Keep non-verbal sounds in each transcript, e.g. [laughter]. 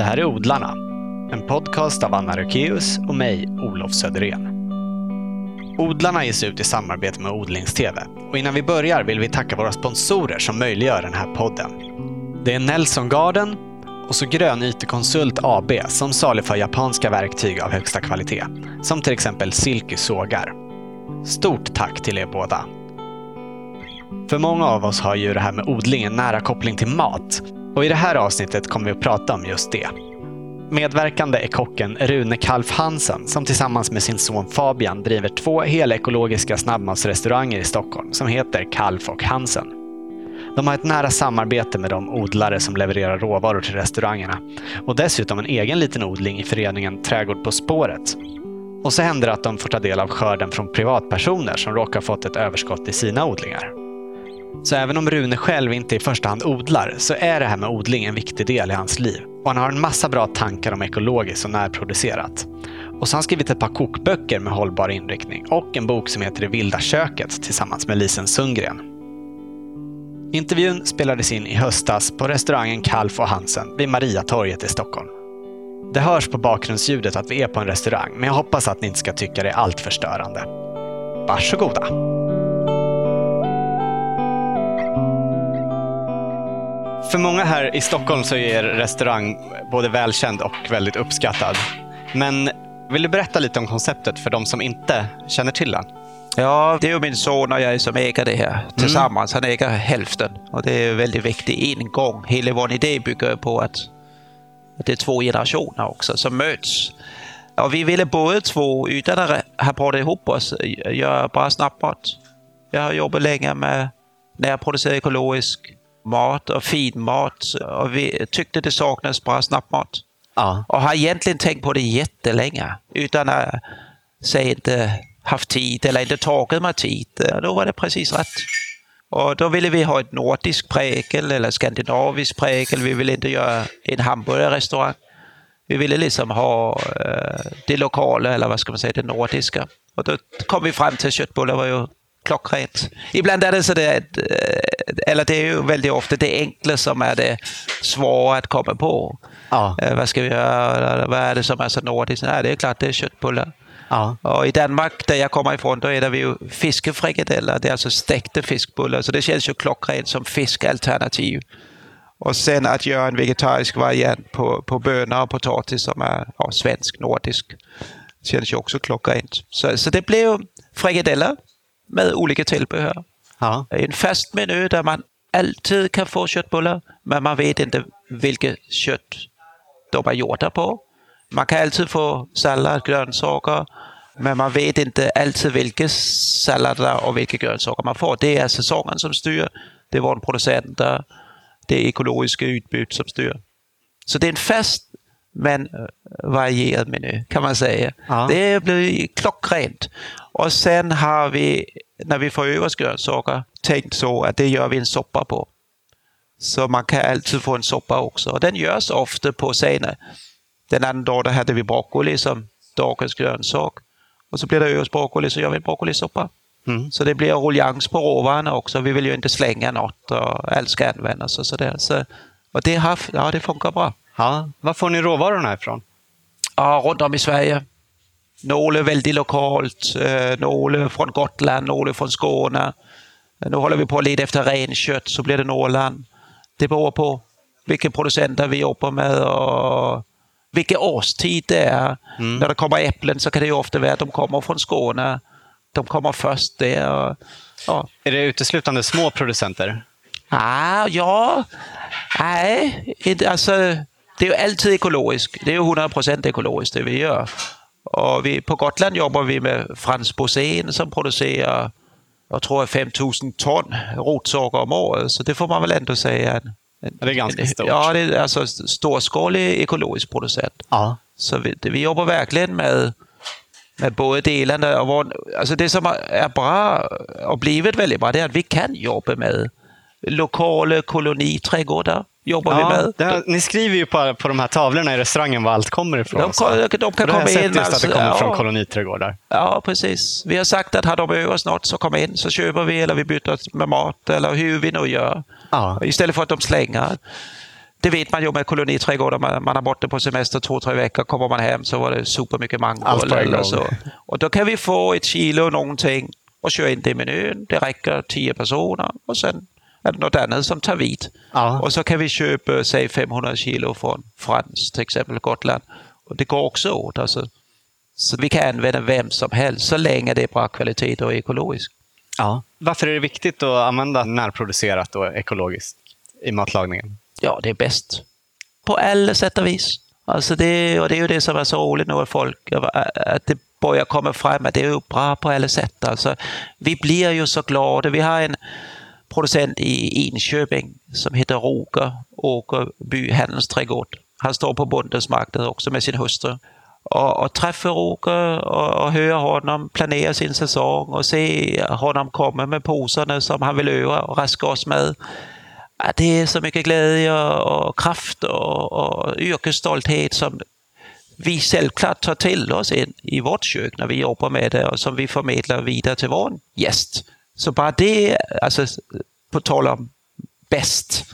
Det här är Odlarna, en podcast av Anna Rökeus och mig, Olof Söderén. Odlarna ges ut i samarbete med Odlingstv och innan vi börjar vill vi tacka våra sponsorer som möjliggör den här podden. Det är Nelson Garden och så Grön IT-konsult AB som saluför japanska verktyg av högsta kvalitet, som till exempel Silky sågar. Stort tack till er båda! För många av oss har ju det här med odling en nära koppling till mat och i det här avsnittet kommer vi att prata om just det. Medverkande är kocken Rune Kalf Hansen som tillsammans med sin son Fabian driver två helekologiska snabbmatsrestauranger i Stockholm som heter Kalf och Hansen. De har ett nära samarbete med de odlare som levererar råvaror till restaurangerna och dessutom en egen liten odling i föreningen Trädgård på spåret. Och så händer det att de får ta del av skörden från privatpersoner som råkar fått ett överskott i sina odlingar. Så även om Rune själv inte i första hand odlar så är det här med odling en viktig del i hans liv. Och han har en massa bra tankar om ekologiskt och närproducerat. Och så har han skrivit ett par kokböcker med hållbar inriktning och en bok som heter Det vilda köket tillsammans med Lisen Sundgren. Intervjun spelades in i höstas på restaurangen Kalf och Hansen vid Mariatorget i Stockholm. Det hörs på bakgrundsljudet att vi är på en restaurang, men jag hoppas att ni inte ska tycka det är allt förstörande. Varsågoda! För många här i Stockholm så är er restaurang både välkänd och väldigt uppskattad. Men vill du berätta lite om konceptet för de som inte känner till den? Ja, det är ju min son och jag som äger det här tillsammans. Han äger hälften och det är väldigt viktig ingång. Hela vår idé bygger på att, att det är två generationer också som möts. Och vi ville båda två, utan att ha pratat ihop oss, göra bra snabbmat. Jag har jobbat länge med närproducerad ekologisk mat och fin mat och vi tyckte det saknades bra snabbmat. Ja. Och har egentligen tänkt på det jättelänge utan att säga inte haft tid eller inte tagit mig tid. Då var det precis rätt. Och då ville vi ha ett nordiskt prägel eller skandinaviskt prägel. Vi ville inte göra en hamburgerrestaurang. Vi ville liksom ha eh, det lokala, eller vad ska man säga, det nordiska. Och då kom vi fram till att köttbullar var ju klockrent. Ibland är det så det, eller det är ju väldigt ofta det enkla som är det svåra att komma på. Ja. Eh, vad ska vi göra? Vad är det som är så nordiskt? Nej, det är klart det är köttbullar. Ja. Och I Danmark, där jag kommer ifrån, då är det ju fiskefrikadeller. Det är alltså stekta fiskbullar, så det känns ju klockrent som fiskalternativ. Och sen att göra en vegetarisk variant på, på bönor och potatis som är ja, svensk, nordisk. Det känns ju också klockrent. Så, så det blev frikadeller med olika tillbehör. Ja. En fast meny där man alltid kan få köttbullar, men man vet inte vilket kött de är gjorda på. Man kan alltid få sallad, grönsaker, men man vet inte alltid vilka sallader och vilka grönsaker man får. Det är säsongen som styr, det är våra producenter, det är ekologiska utbud som styr. Så det är en fast men varierad meny kan man säga. Ja. Det blir klockrent. Och sen har vi, när vi får över oss grönsaker, tänkt så att det gör vi en soppa på. Så man kan alltid få en soppa också. Och den görs ofta på scenen. Den andra dagen hade vi broccoli som dagens grönsak. Och så blir det över broccoli så gör vi en broccolisoppa. Mm. Så det blir ruljans på råvarorna också. Vi vill ju inte slänga något och allt ska användas och sådär. Så, och det, har, ja, det funkar bra. Ja. Var får ni råvarorna ifrån? Ja, runt om i Sverige. Några väldigt lokalt, eh, några från Gotland, några från Skåne. Nu håller vi på att leta efter renkött, så blir det Norrland. Det beror på vilka producenter vi jobbar med och vilken årstid det är. När det kommer äpplen så kan det ju ofta vara att de kommer från Skåne. De kommer först där. Och, ja. Är det uteslutande små producenter? Ah, ja, nej, alltså, det är ju alltid ekologiskt. Det är ju 100% ekologiskt det vi gör. Och vi, på Gotland jobbar vi med Frans Bosén som producerar, jag tror 5000 ton rotsocker om året. Så det får man väl ändå säga. En, en, Det är ganska en, stort. Ja, det är alltså storskalig ekologisk producent. Ja. Så vi, vi jobbar verkligen med, med både delarna. Och vår, alltså det som är bra och blivit väldigt bra det är att vi kan jobba med lokala koloniträdgårdar. Jobbar vi Ja, med. det ni skriver ju på, på de här tavlorna i restaurangen var allt kommer ifrån. De, så. kan- de kan komma in. just att det kommer alltså, från ja. koloniträdgårdar. Ja, precis. Vi har sagt att har de över något så kom in så köper vi eller vi byter med mat eller hur vi nu gör. Ja. Istället för att de slänger. det vet man ju med koloniträdgårdar. Man, man har borta på semester två, tre veckor. Kommer man hem så var det supermycket mango. Eller så. Och då kan vi få ett kilo någonting och köra in det i menyn. Det räcker tio personer och sen det något annat som tar vid. Ja. Och så kan vi köpa, säg 500 kilo från Frans, till exempel Gotland. Och det går också åt. Alltså. Så vi kan använda vem som helst så länge det är bra kvalitet och ekologiskt. Ja. Varför är det viktigt att använda närproducerat och ekologiskt i matlagningen? Ja, det är bäst. På alla sätt och vis. Alltså det, och det är ju det som är så roligt nu folk, att det börjar komma fram att det är bra på alla sätt. Alltså, vi blir ju så glada. Vi har en producent i Enköping som heter Roger Åkerby Handelsträdgård. Han står på Bondens marknad också med sin hustru. Och, och träffa Roger och, och höra honom planera sin säsong och se honom komma med påsarna som han vill öva och raska oss med. Ja, det är så mycket glädje och, och kraft och, och yrkesstolthet som vi självklart tar till oss in i vårt kök när vi jobbar med det och som vi förmedlar vidare till vår gäst. Så bara det, alltså på tal om bäst,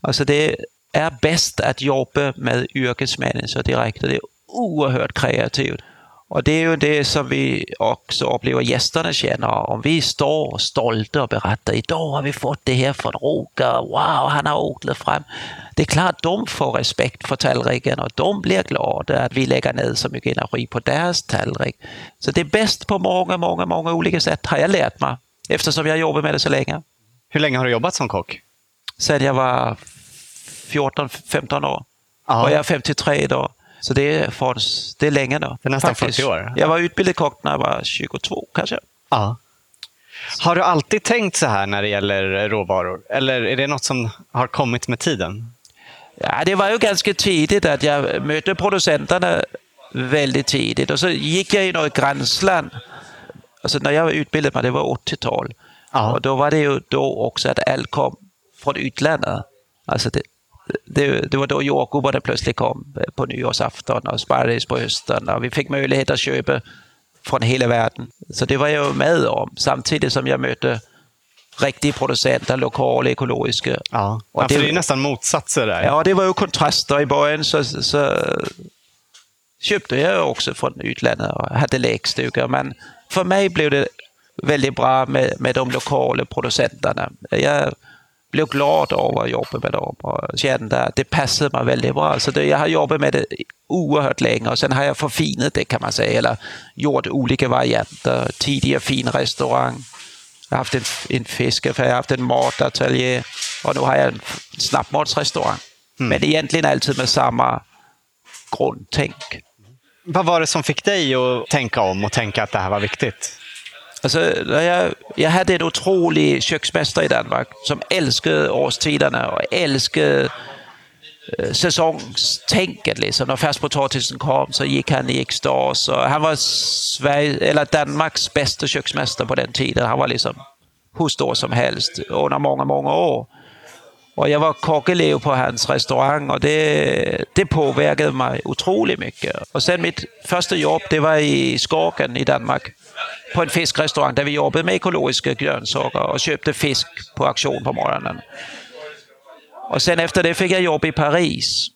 alltså det är bäst att jobba med yrkesmänniskor direkt och det är oerhört kreativt. Och det är ju det som vi också upplever gästerna känner. Om vi står stolta och berättar idag har vi fått det här från Roger, wow han har odlat fram. Det är klart de får respekt för tallriken och de blir glada att vi lägger ner så mycket energi på deras tallrik. Så det är bäst på många, många, många olika sätt har jag lärt mig eftersom jag jobbar med det så länge. Hur länge har du jobbat som kock? Sen jag var 14-15 år. Ja. Och jag är 53 idag. Så det är, från, det är länge nu. Det är nästan faktiskt. 40 år. Jag var utbildad kock när jag var 22 kanske. Ja. Har du alltid tänkt så här när det gäller råvaror? Eller är det något som har kommit med tiden? Ja, det var ju ganska tidigt att jag mötte producenterna väldigt tidigt. Och så gick jag i något gränsland. Alltså när jag var utbildad, men det var 80-tal. Ja. Och då var det ju då också att allt kom från utlandet. Alltså det, det, det var då jordgubbarna plötsligt kom på nyårsafton och sparris på hösten. Och vi fick möjlighet att köpa från hela världen. Så det var jag med om, samtidigt som jag mötte riktiga producenter, lokala, ekologiska. Ja, Och ja det- är nästan motsatser där. Ja, det var ju kontraster. I början så, så köpte jag också från utlandet och hade lekstugor. Men för mig blev det väldigt bra med, med de lokala producenterna. Jag blev glad av att jobba med dem och kände att det passade mig väldigt bra. Så det, jag har jobbat med det oerhört länge och sen har jag förfinat det kan man säga, eller gjort olika varianter. Tidigare fin restaurang, jag har haft en, en fiskaffär, jag har haft en matateljé och nu har jag en snabbmatsrestaurang. Men egentligen alltid med samma grundtänk. Vad var det som fick dig att tänka om och tänka att det här var viktigt? Alltså, jag, jag hade en otrolig köksmästare i Danmark som älskade årstiderna och älskade eh, säsongstänket. Liksom. När färskpotatisen kom så gick han i extas. Han var Sverige, eller Danmarks bästa köksmästare på den tiden. Han var liksom hur stor som helst under många, många år. Och jag var kockelev på hans restaurang och det, det påverkade mig otroligt mycket. Och sen mitt första jobb, det var i Skagen i Danmark. På en fiskrestaurang där vi jobbade med ekologiska grönsaker och köpte fisk på auktion på morgonen. Och sen efter det fick jag jobb i Paris.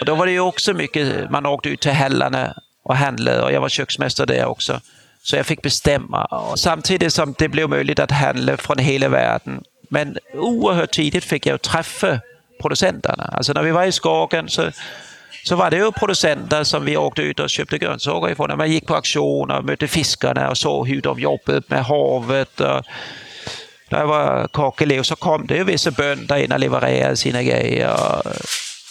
Och då var det ju också mycket, man åkte ut till hällarna och handlade och jag var köksmästare där också. Så jag fick bestämma. Och samtidigt som det blev möjligt att handla från hela världen. Men oerhört tidigt fick jag träffa producenterna. Alltså när vi var i Skagen så, så var det ju producenter som vi åkte ut och köpte grönsaker ifrån. När man gick på auktioner, och mötte fiskarna och såg hur de jobbade med havet. Och när jag var kockelev så kom det ju vissa bönder in och levererade sina grejer.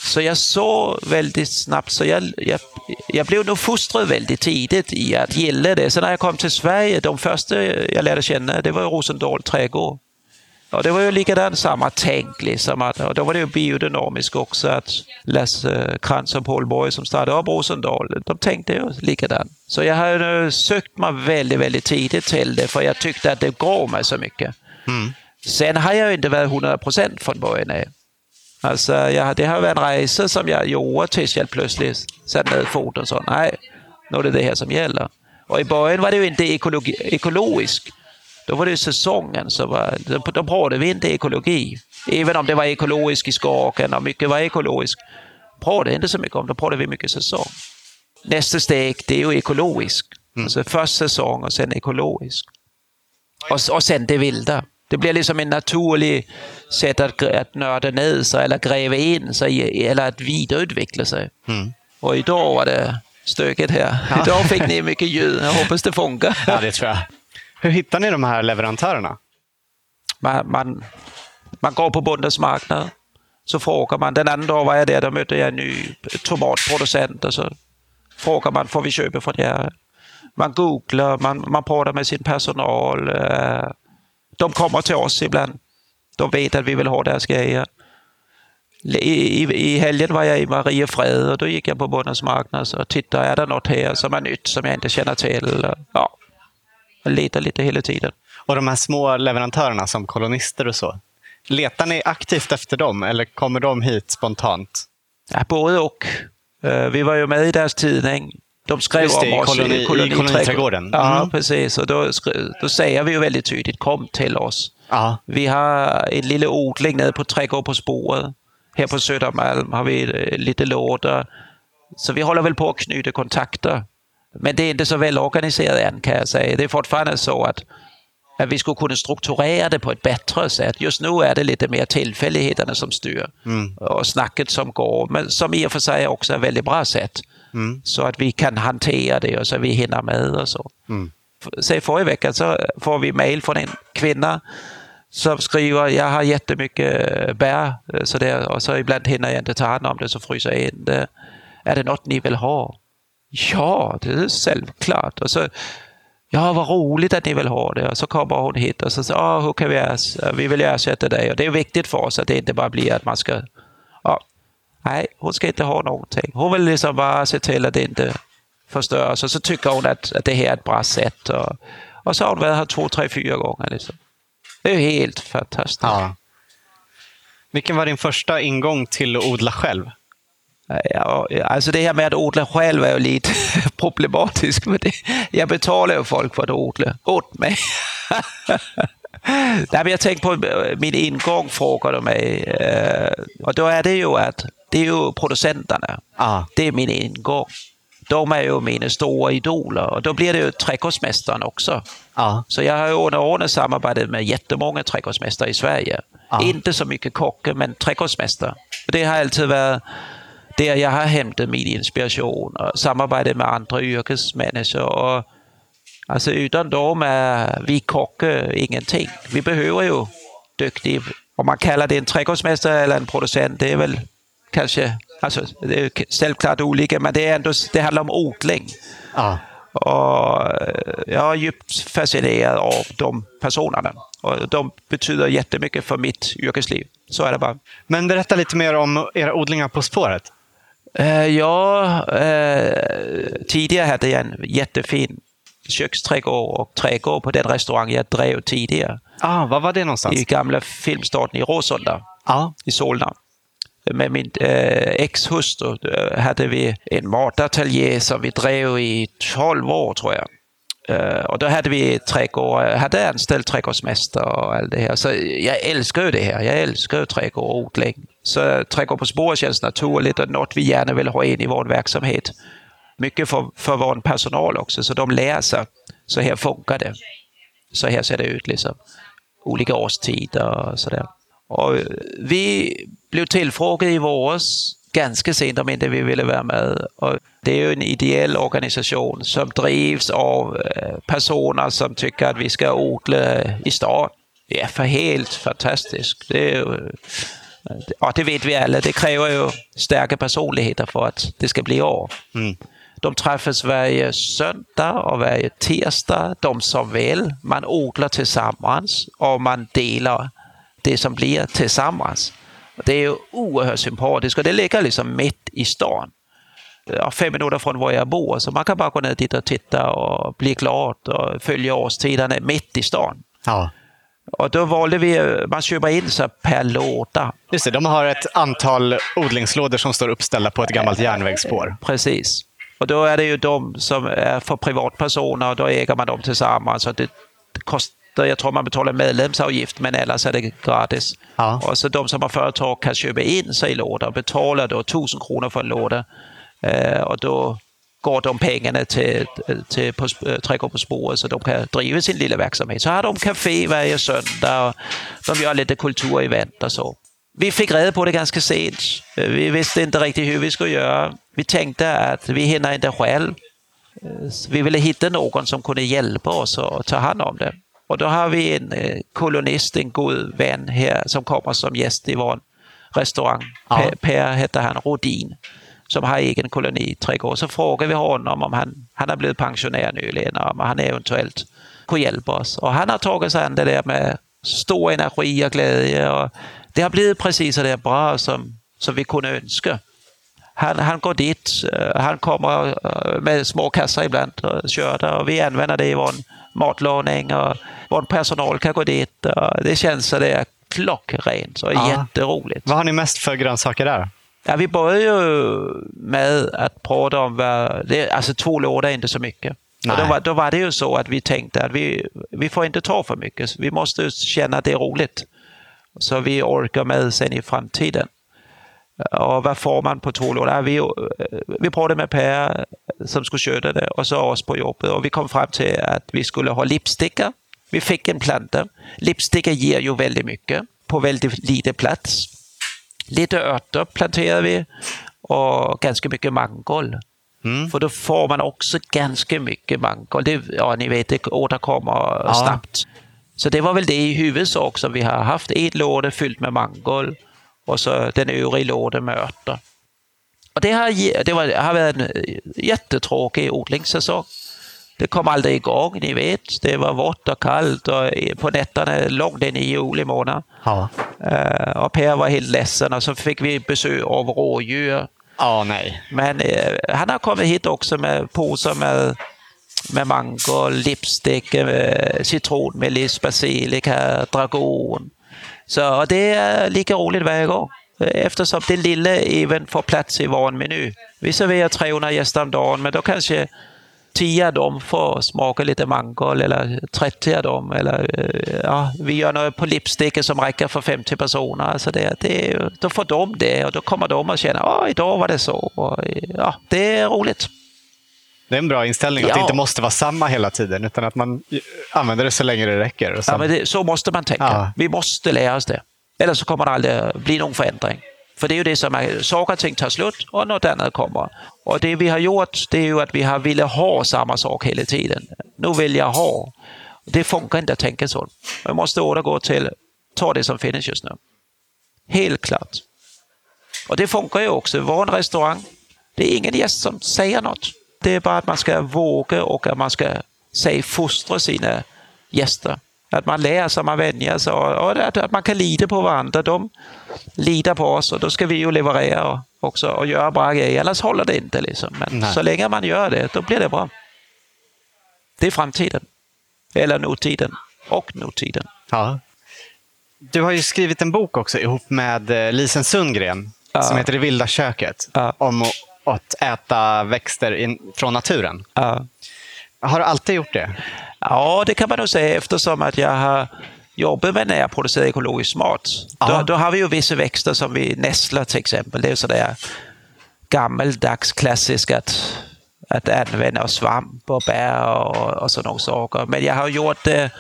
Så jag såg väldigt snabbt, så jag, jag, jag blev nog fostrad väldigt tidigt i att gilla det. Så när jag kom till Sverige, de första jag lärde känna, det var Rosendal trädgård. Och det var ju likadant samma tänk. Liksom, att, och då var det ju biodynamiskt också. att Lasse Krantz och Paul Borg som startade upp Rosendal, de tänkte ju likadant. Så jag har sökt mig väldigt, väldigt tidigt till det för jag tyckte att det gav mig så mycket. Sen har jag ju inte varit 100 procent från början av. Alltså, jag, det har varit en resa som jag gjorde tills jag plötsligt satte ner foten och sa nej, nu är det det här som gäller. Och i början var det ju inte ekologi, ekologiskt. Då var det säsongen som var, då, då pratade vi inte ekologi. Även om det var ekologiskt i skagen och mycket var ekologiskt. Pratade inte så mycket om, då pratade vi mycket säsong. Nästa steg, det är ju ekologiskt. Mm. Alltså först säsong och sen ekologisk. Och, och sen det vilda. Det blir liksom en naturlig sätt att, att nörda ner sig eller gräva in sig eller att vidareutveckla sig. Mm. Och idag var det stökigt här. Ja. Idag fick ni mycket ljud. Jag hoppas det funkar. Ja, det tror jag. Hur hittar ni de här leverantörerna? Man, man, man går på bondens marknad. Så frågar man. Den andra dagen var jag där, då mötte jag en ny tomatproducent. Och så frågar man, får vi köpa från er? Man googlar, man, man pratar med sin personal. Eh, de kommer till oss ibland. De vet att vi vill ha deras grejer. I, i, I helgen var jag i Mariefred och då gick jag på Bondens marknad och tittade, är det något här som är nytt som jag inte känner till? Ja, letar lite hela tiden. Och de här små leverantörerna som kolonister och så, letar ni aktivt efter dem eller kommer de hit spontant? Ja, både och. Eh, vi var ju med i deras tidning. De skrev Just det, om oss i, koloni, i koloniträdgården. Mm. Ja, precis. Och då, då säger vi ju väldigt tydligt, kom till oss. Aha. Vi har en liten odling nere på Trädgård på spåret. Här på Södermalm har vi eh, lite lådor. Så vi håller väl på att knyta kontakter. Men det är inte så väl organiserat än kan jag säga. Det är fortfarande så att, att vi skulle kunna strukturera det på ett bättre sätt. Just nu är det lite mer tillfälligheterna som styr mm. och snacket som går, men som i och för sig också är ett väldigt bra sätt. Mm. Så att vi kan hantera det och så vi hinner med och så. Mm. Säg förra veckan så får vi mejl från en kvinna som skriver, jag har jättemycket bär så där, och så ibland hinner jag inte ta hand om det så fryser jag in det. Är det något ni vill ha? Ja, det är självklart. Och så, ja, vad roligt att ni vill ha det. Och så kommer hon hit och så säger ah, hur kan vi, vi vill ersätta dig. Och det är viktigt för oss att det inte bara blir att man ska, ja, nej, hon ska inte ha någonting. Hon vill liksom bara se till att det inte förstörs. Och så tycker hon att, att det här är ett bra sätt. Och, och så har hon varit här två, tre, fyra gånger. Liksom. Det är helt fantastiskt. Ja. Vilken var din första ingång till att odla själv? Ja, alltså det här med att odla själv är ju lite [laughs] problematiskt. Men det, jag betalar ju folk för att odla åt mig. [laughs] Nej, men jag tänkte på min ingång, frågar du mig. Eh, och då är det ju att det är ju producenterna. Ah. Det är min ingång. De är ju mina stora idoler och då blir det ju trädgårdsmästaren också. Ah. Så jag har under åren samarbetat med jättemånga trädgårdsmästare i Sverige. Ah. Inte så mycket kockar, men trädgårdsmästare. Det har alltid varit där jag har hämtat min inspiration och samarbetat med andra yrkesmänniskor. Och, alltså utan dem är vi kockar ingenting. Vi behöver ju duktig, om man kallar det en trädgårdsmästare eller en producent, det är väl kanske, alltså det är självklart olika, men det, är ändå, det handlar om odling. Ah. Och jag är djupt fascinerad av de personerna. Och de betyder jättemycket för mitt yrkesliv. Så är det bara. Men berätta lite mer om era odlingar På spåret. Uh, ja, uh, tidigare hade jag en jättefin köksträdgård och trädgård på den restaurang jag drev tidigare. Ah, var var det någonstans? I gamla Filmstaden i Råsunda ah. i Solna. Med min eh, ex-hustru hade vi en matateljé som vi drev i 12 år tror jag. Eh, och då hade vi trädgård, eh, hade anställt trädgårdsmästare och allt det här. Så jag älskar ju det här. Jag älskar ju trädgård och odling. Så trädgård på spår känns naturligt och något vi gärna vill ha in i vår verksamhet. Mycket för, för vår personal också, så de lär sig. Så här funkar det. Så här ser det ut liksom. Olika årstider och sådär. Och vi blev tillfrågade i våras ganska sent om inte vi ville vara med. Och det är ju en ideell organisation som drivs av eh, personer som tycker att vi ska odla i stan. Det är för helt fantastiskt. Det, är, ja, det vet vi alla, det kräver ju starka personligheter för att det ska bli av. Mm. De träffas varje söndag och varje tisdag, de som vill. Man odlar tillsammans och man delar det som blir tillsammans. Det är oerhört sympatiskt och det ligger liksom mitt i stan. Fem minuter från var jag bor, så man kan bara gå ner dit och titta och bli glad och följa årstiderna mitt i stan. Ja. Och då valde vi, man köper in sig per låda. Just det, de har ett antal odlingslådor som står uppställda på ett gammalt järnvägsspår. Precis. Och då är det ju de som är för privatpersoner och då äger man dem tillsammans. Så det kostar avgifter. Jag tror man betalar medlemsavgift men annars är det gratis. Ja. Och så de som har företag kan köpa in sig i lådor och betala då 1000 kronor för en låda. Eh, och då går de pengarna till, till på, Trädgård på spåret så de kan driva sin lilla verksamhet. Så har de café varje söndag och de gör lite kulturevent och så. Vi fick reda på det ganska sent. Vi visste inte riktigt hur vi skulle göra. Vi tänkte att vi hinner inte själv. Vi ville hitta någon som kunde hjälpa oss att ta hand om det. Och då har vi en kolonist, en god vän här som kommer som gäst i vår restaurang. Ja. Per, per heter han, Rodin, som har egen koloniträdgård. Så frågar vi honom om han, han har blivit pensionär nyligen, om han eventuellt kan hjälpa oss. Och han har tagit sig an det där med stor energi och glädje. Och det har blivit precis så där bra som, som vi kunde önska. Han, han går dit, eh, han kommer eh, med små kassar ibland och kör det och vi använder det i vår matlagning och vår personal kan gå dit. Det känns så det är klockrent och Ja. jätteroligt. Vad har ni mest för grönsaker där? Ja, vi började ju med att prata om vad... Det, alltså två lådor är inte så mycket. Då, var, då var det ju så att vi tänkte att vi, vi får inte ta för mycket. Vi måste känna att det är roligt. Så vi orkar med sen i framtiden. Och vad får man på två? Ja, Vi, vi pratade med Per som skulle köta det och så oss på jobbet och vi kom fram till att vi skulle ha lipstickor. Vi fick en planta. Lipstickor ger ju väldigt mycket på väldigt lite plats. Lite örter planterar vi och ganska mycket mangold. Mm. För då får man också ganska mycket mangold. Det, ja, ni vet, det återkommer Ja. snabbt. Så det var väl det i huvudsak som vi har haft. En låda fyllt med mangold och så den med örter. Och det har, det var, har varit en eh, jättetråkig odlingssäsong. Det kom aldrig igång, ni vet. Det var vått och kallt och på nätterna långt in i juli månad. Ja. Eh, och Per var helt ledsen och så fick vi besök av rådjur. Ja, nej. Men eh, han har kommit hit också med påsar med, med mango, lipstick, eh, citronmeliss, basilika, dragon. Så det är lika roligt varje gång. Eftersom det lilla även får plats i vår meny. Vi serverar 300 gäster om dagen, men då kanske 10 av dem får smaka lite mangold eller 30 av dem. Eller, eh, ja, vi gör något på lipsticken som räcker för 50 personer. Alltså det, det, då får de det och då kommer de att känna att idag var det så. Och, ja, det är roligt. Det är en bra inställning att Ja. det inte måste vara samma hela tiden, utan att man använder det så länge det räcker. Ja, sen... men det, så måste man tänka. Ja. Vi måste lära oss det. Eller så kommer det aldrig bli någon förändring. För det är ju det som är, saker och ting tar slut och något annat kommer. Och det vi har gjort, det är ju att vi har velat ha samma sak hela tiden. Nu vill jag ha. Det funkar inte att tänka så. Vi måste återgå till, ta det som finns just nu. Helt klart. Och det funkar ju också. Vår restaurang, det är ingen gäst som säger något. Det är bara att man ska våga och att man ska säga fostra sina gäster. Att man lär sig, man vänjer sig och och att, att man kan lita på varandra. De litar på oss och då ska vi ju leverera också och göra bra grejer. Annars håller det inte. Liksom. Men Nej. så länge man gör det, då blir det bra. Det är framtiden. Eller nutiden. Och nutiden. Ja. Du har ju skrivit en bok också ihop med eh, Lisen Sundgren Ja. som heter Det vilda köket. Ja. Om att- äta växter in, från naturen. Ja. Har du alltid gjort det? Ja, det kan man nog säga eftersom att jag har jobbat med närproducerad ekologisk mat. Ja. Då, då har vi ju vissa växter som vi nässlar till exempel. Det är sådär gammeldags klassiskt att, att använda svamp och bär och, och sådana saker. Men jag har gjort det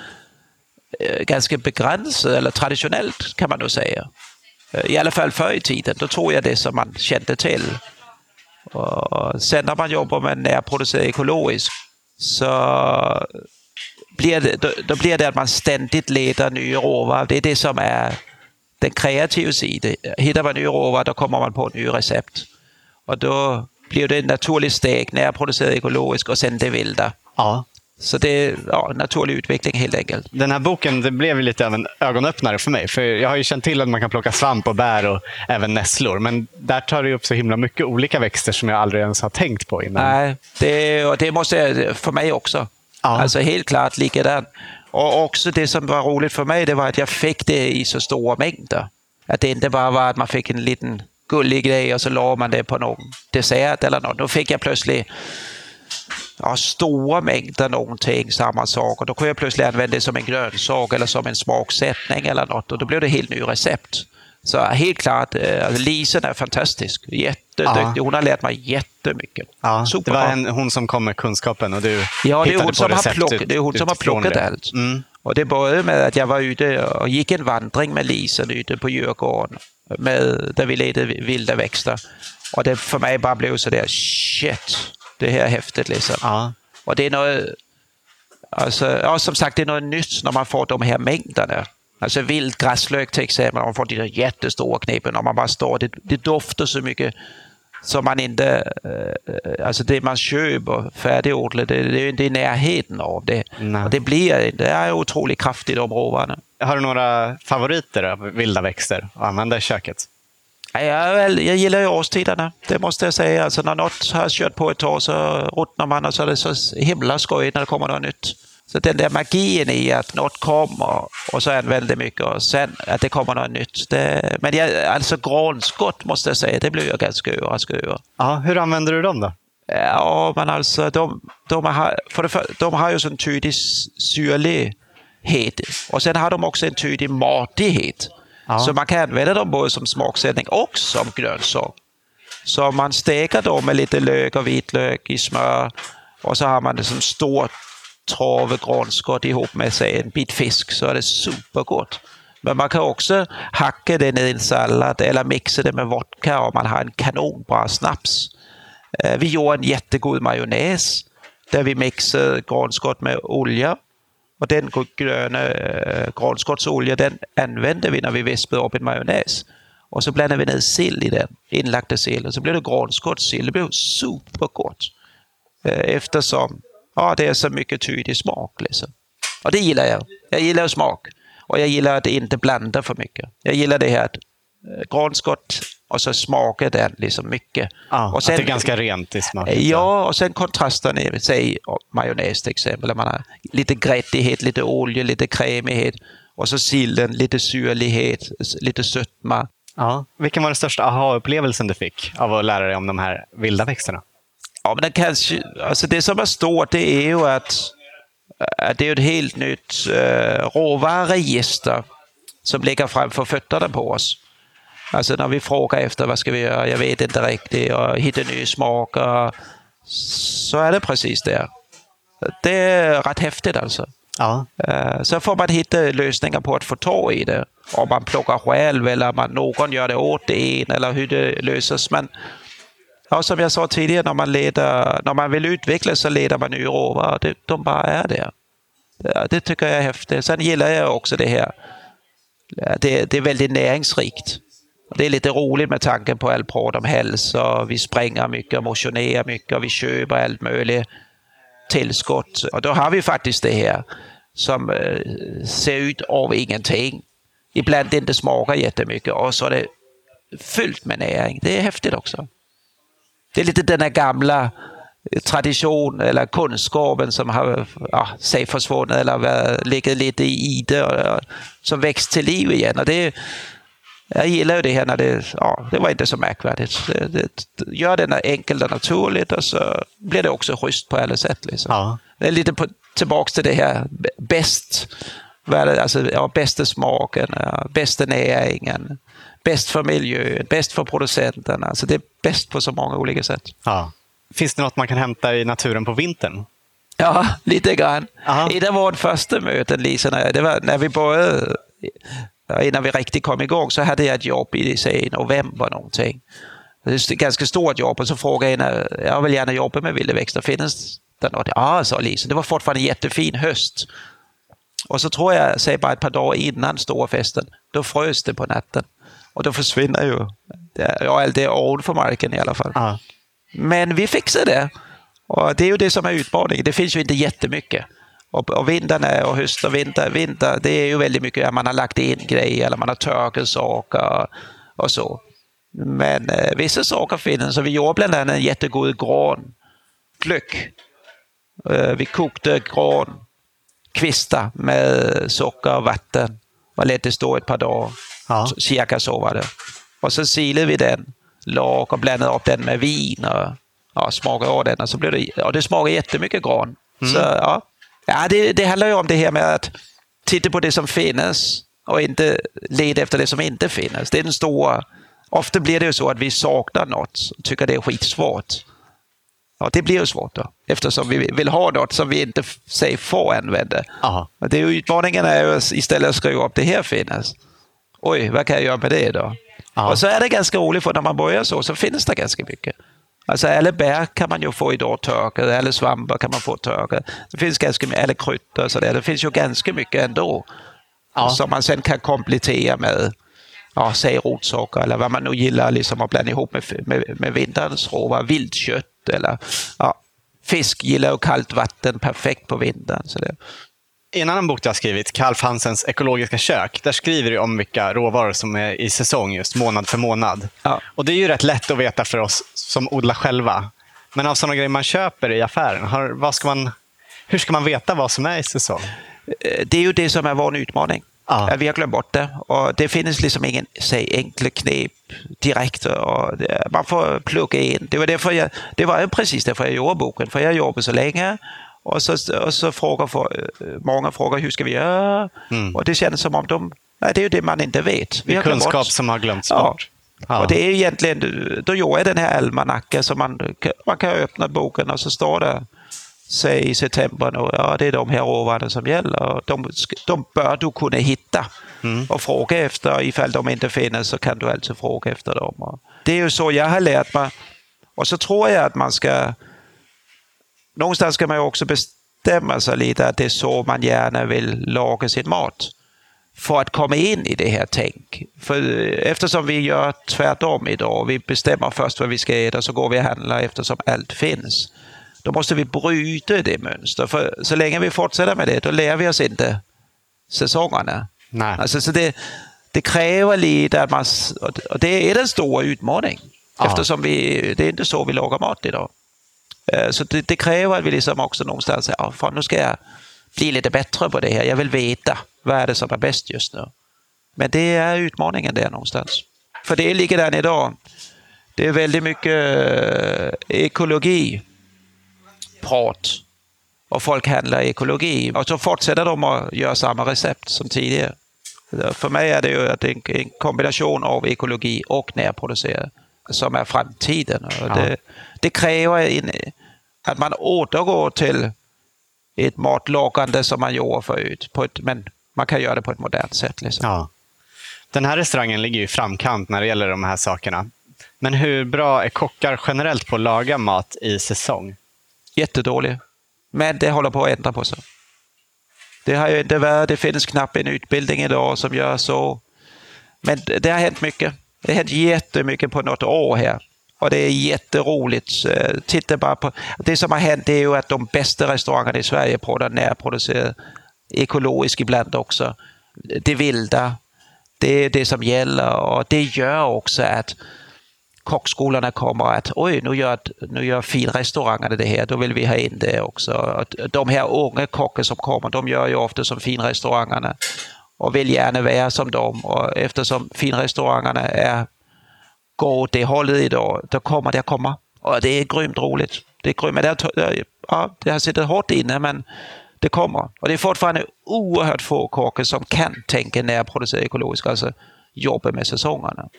eh, ganska begränsat eller traditionellt kan man nog säga. Eh, I alla fall förr i tiden. Då tror jag det som man kände till. Och sen när man jobbar med närproducerad ekologiskt så blir det, då, då blir det att man ständigt letar nya råvaror. Det är det som är den kreativa sidan. Hittar man nya råvaror då kommer man på nya recept. Och då blir det en naturlig steg närproducerad ekologiskt och sen det vilda. Ja. Så det är ja, naturlig utveckling helt enkelt. Den här boken det blev lite av en ögonöppnare för mig. För Jag har ju känt till att man kan plocka svamp och bär och även nässlor. Men där tar det upp så himla mycket olika växter som jag aldrig ens har tänkt på innan. Nej, det, och det måste jag, för mig också. Ja. Alltså helt klart likadant. Och också det som var roligt för mig, det var att jag fick det i så stora mängder. Att det inte bara var att man fick en liten gullig grej och så la man det på någon dessert eller något. Då fick jag plötsligt ja, stora mängder någonting, samma sak. Och då kunde jag plötsligt använda det som en grönsak eller som en smaksättning eller något och då blev det helt ny recept. Så helt klart, eh, alltså Lisen är fantastisk. Jätteduktig. Hon har lärt mig jättemycket. Ja, det var en, hon som kom med kunskapen och du Ja, det är hon som har, plock, det är hon som har plockat det. allt. Mm. Och det började med att jag var ute och gick en vandring med Lisen ute på Djurgården med, där vi ledde vilda växter. Och det för mig bara blev så där, shit, det här är häftigt liksom. Ja. Och det är något, alltså, ja, som sagt, det är något nytt när man får de här mängderna. Alltså vild gräslök till exempel, man får de där jättestora knippen och man bara står, det, det doftar så mycket som man inte, eh, alltså det man köper färdigodlat, det, det är inte i närheten av det. Och det blir, det är otroligt kraftigt de råvarorna. Har du några favoriter av vilda växter att använda i köket? Jag, jag gillar ju årstiderna, det måste jag säga. Alltså när något har kört på ett tag så ruttnar man och så är det så himla skojigt när det kommer något nytt. Så den där magin i att något kommer och så använder mycket och sen att det kommer något nytt. Det, men jag, alltså granskott måste jag säga, det blir jag ganska överraskad över. Ja, hur använder du dem då? Ja, men alltså de, de, har, för det de har ju sån tydlig syrlighet och sen har de också en tydlig matighet. Ja. Så man kan använda dem både som smaksättning och som grönsak. Så man steker dem med lite lök och vitlök i smör och så har man det som stort trave granskott ihop med sig en bit fisk så är det supergott. Men man kan också hacka den i en sallad eller mixa det med vodka om man har en kanonbra snaps. Eh, vi gjorde en jättegod majonnäs där vi mixade granskott med olja. Och den gröna eh, äh, granskottsolja den använde vi när vi vispade upp en majonnäs. Och så blandade vi ner sill i den, inlagda sill. Och så blev det granskottssill. Det blev supergott. Äh, eftersom ja, det är så mycket tydlig smak. Liksom. Och det gillar jag. Jag gillar smak. Och jag gillar att inte blanda för mycket. Jag gillar det här att äh, granskott och så smakar den liksom mycket. Ah, och sen, att det är ganska rent i smaken. Ja, och sen kontrasten i säg majonnäs till exempel. Man har lite gräddighet, lite olja, lite krämighet och så sillen, lite syrlighet, lite sötma. Ja. Vilken var den största aha-upplevelsen du fick av att lära dig om de här vilda växterna? Ja, men det, kanske, alltså det som är stort det är ju att, att det är ett helt nytt uh, råvaruregister som ligger framför fötterna på oss. Alltså när vi frågar efter vad ska vi göra, jag vet inte riktigt och hitta nya smaker. Så är det precis det. Det är rätt häftigt alltså. Ja. Eh, så får man hitta lösningar på att få tag i det. Om man plockar själv eller om någon gör det åt en eller hur det löses. Men ja, som jag sa tidigare, när man, leder, när man vill utvecklas så leder man nya råvaror. De bara är där. Det tycker jag är häftigt. Sen gillar jag också det här. Det, det är väldigt näringsrikt. Det är lite roligt med tanken på all prat om hälsa. Vi springer mycket, motionerar mycket och vi köper allt möjligt tillskott. Och då har vi faktiskt det här som eh, ser ut av ingenting. Ibland inte smakar jättemycket och så är det fyllt med näring. Det är häftigt också. Det är lite den här gamla eh, tradition eller kunskapen som har ja, sig försvunnit eller ligger lite i det eh, som växt till liv igen. Och det, jag gillar ju det här när det, ja, det var inte så märkvärdigt. Det, det, gör det enkelt och naturligt och så blir det också schysst på alla sätt. Liksom. Ja. Det är lite på, tillbaks till det här bäst, alltså, ja, bästa smaken, ja, bästa näringen, bäst för miljön, bäst för producenten. Alltså, det är bäst på så många olika sätt. Ja. Finns det något man kan hämta i naturen på vintern? Ja, lite grann. Aha. I det vårt första möte, Lisa, det var när vi började innan vi riktigt kom igång så hade jag ett jobb i säg, november någonting. Det är ett ganska stort jobb och så frågade jag henne, jag vill gärna jobba med vilda växter, finns det något? Ja, sa Lisa, det var fortfarande en jättefin höst. Och så tror jag, säg bara ett par dagar innan stora festen, då frös det på natten. Och då försvinner ju ja, allt det ovanför marken i alla fall. Ja. Men vi fixade det. Och det är ju det som är utmaningen. Det finns ju inte jättemycket. Och, och vindarna och höst och vinter, vinter, det är ju väldigt mycket att man har lagt in grejer eller man har torkat saker och så. Men eh, vissa saker finns. Så vi gjorde bland annat en jättegod granglögg. Eh, vi kokte grankvistar med socker och vatten och lät det stå ett par dagar. Ja. Cirka så var det. Och så silade vi den, lag och blandade upp den med vin och ja, smaka av den och, så blir det, och det smakar jättemycket gran. Mm. Så, ja. Ja, det, det handlar ju om det här med att titta på det som finns och inte leda efter det som inte finns. Det är den stora... Ofta blir det ju så att vi saknar något och tycker det är skitsvårt. Ja, det blir ju svårt då, eftersom vi vill ha något som vi inte säg, får använda. Aha. Det är utmaningen är ju istället att skriva upp det här finns. Oj, vad kan jag göra med det då? Aha. Och så är det ganska roligt, för när man börjar så, så finns det ganska mycket. Alltså alla bär kan man ju få idag torkade, alla svampar kan man få torkade. Det finns ganska mycket, alla kryddor och sådär. Det finns ju ganska mycket ändå. Ja. Som man sen kan komplettera med, ja, säg rotsocker eller vad man nu gillar liksom att blanda ihop med, med, med vinterns råvaror. Viltkött eller ja, fisk gillar ju kallt vatten perfekt på vintern. Så det, i en annan bok du har skrivit, Kalf Hansens ekologiska kök, där skriver du om vilka råvaror som är i säsong just månad för månad. Ja. Och Det är ju rätt lätt att veta för oss som odlar själva. Men av sådana grejer man köper i affären, har, vad ska man, hur ska man veta vad som är i säsong? Eh, det är ju det som är vår utmaning. Ja. Vi har glömt bort det. Och det finns liksom ingen säg, enkla knep direkt. Och det, man får plugga in. Det var, därför jag, det var precis därför jag gjorde boken, för jag jobbade så länge och så, och så frågar för, många frågar hur ska vi göra? Mm. Och det känns som om de, nej, det är ju det man inte vet. Vi det är kunskap bort. som har glömts ja. bort. Ja. Och det är egentligen, då gjorde jag den här almanackan som man, man kan öppna boken och så står det säg i september nu, ja det är de här råvarorna som gäller. De, de bör du kunna hitta mm. och fråga efter. Ifall de inte finns så kan du alltid fråga efter dem. Det är ju så jag har lärt mig. Och så tror jag att man ska någonstans ska man ju också bestämma sig lite att det är så man gärna vill laga sin mat. För att komma in i det här tänk. För eftersom vi gör tvärtom idag, vi bestämmer först vad vi ska äta så går vi och handlar eftersom allt finns. Då måste vi bryta det mönstret. För så länge vi fortsätter med det, då lär vi oss inte säsongerna. Nej. Alltså, så det, det kräver lite att man... Och det är den stora utmaningen. Eftersom vi, det är inte så vi lagar mat idag. Eh, så det, det, kräver att vi liksom också någonstans säger, ja, fan, nu ska jag bli lite bättre på det här. Jag vill veta vad är det som är bäst just nu. Men det är utmaningen där någonstans. För det är likadant idag. Det är väldigt mycket eh, ekologi prat och folk handlar ekologi och så fortsätter de att göra samma recept som tidigare. För mig är det ju en kombination av ekologi och närproducerat som är framtiden. Ja. Det, det, kräver en, att man återgår till ett matlagande som man gjorde förut. På ett, men man kan göra det på ett modernt sätt. Liksom. Ja. Den här restaurangen ligger i framkant när det gäller de här sakerna. Men hur bra är kockar generellt på att laga mat i säsong? Jättedålig. Men det håller på att ändra på sig. Det, har ju inte varit, det finns knappt en utbildning idag som gör så. Men det har hänt mycket. Det har hänt jättemycket på något år här. Och det är jätteroligt. Øh, Titta bara på, det som har hänt är ju att de bästa restaurangerna i Sverige producerar närproducerat, ekologiskt ibland också. Det vilda, det är det som gäller och det gör också att kockskolorna kommer att oj, nu gör, nu gör finrestaurangerna det här, då vill vi ha in det också. De här unga kockar som kommer, de gör ju ofta som finrestaurangerna och vill gärna vara som dem. Och eftersom finrestaurangerna är går åt det hållet idag, då kommer det att komma. Och det är grymt roligt. Det är grymt. Det, har, ja, det har suttit hårt inne, men det kommer. Och det är fortfarande oerhört få kockar som kan tänka närproducerat ekologiskt, alltså jobba med säsongerna.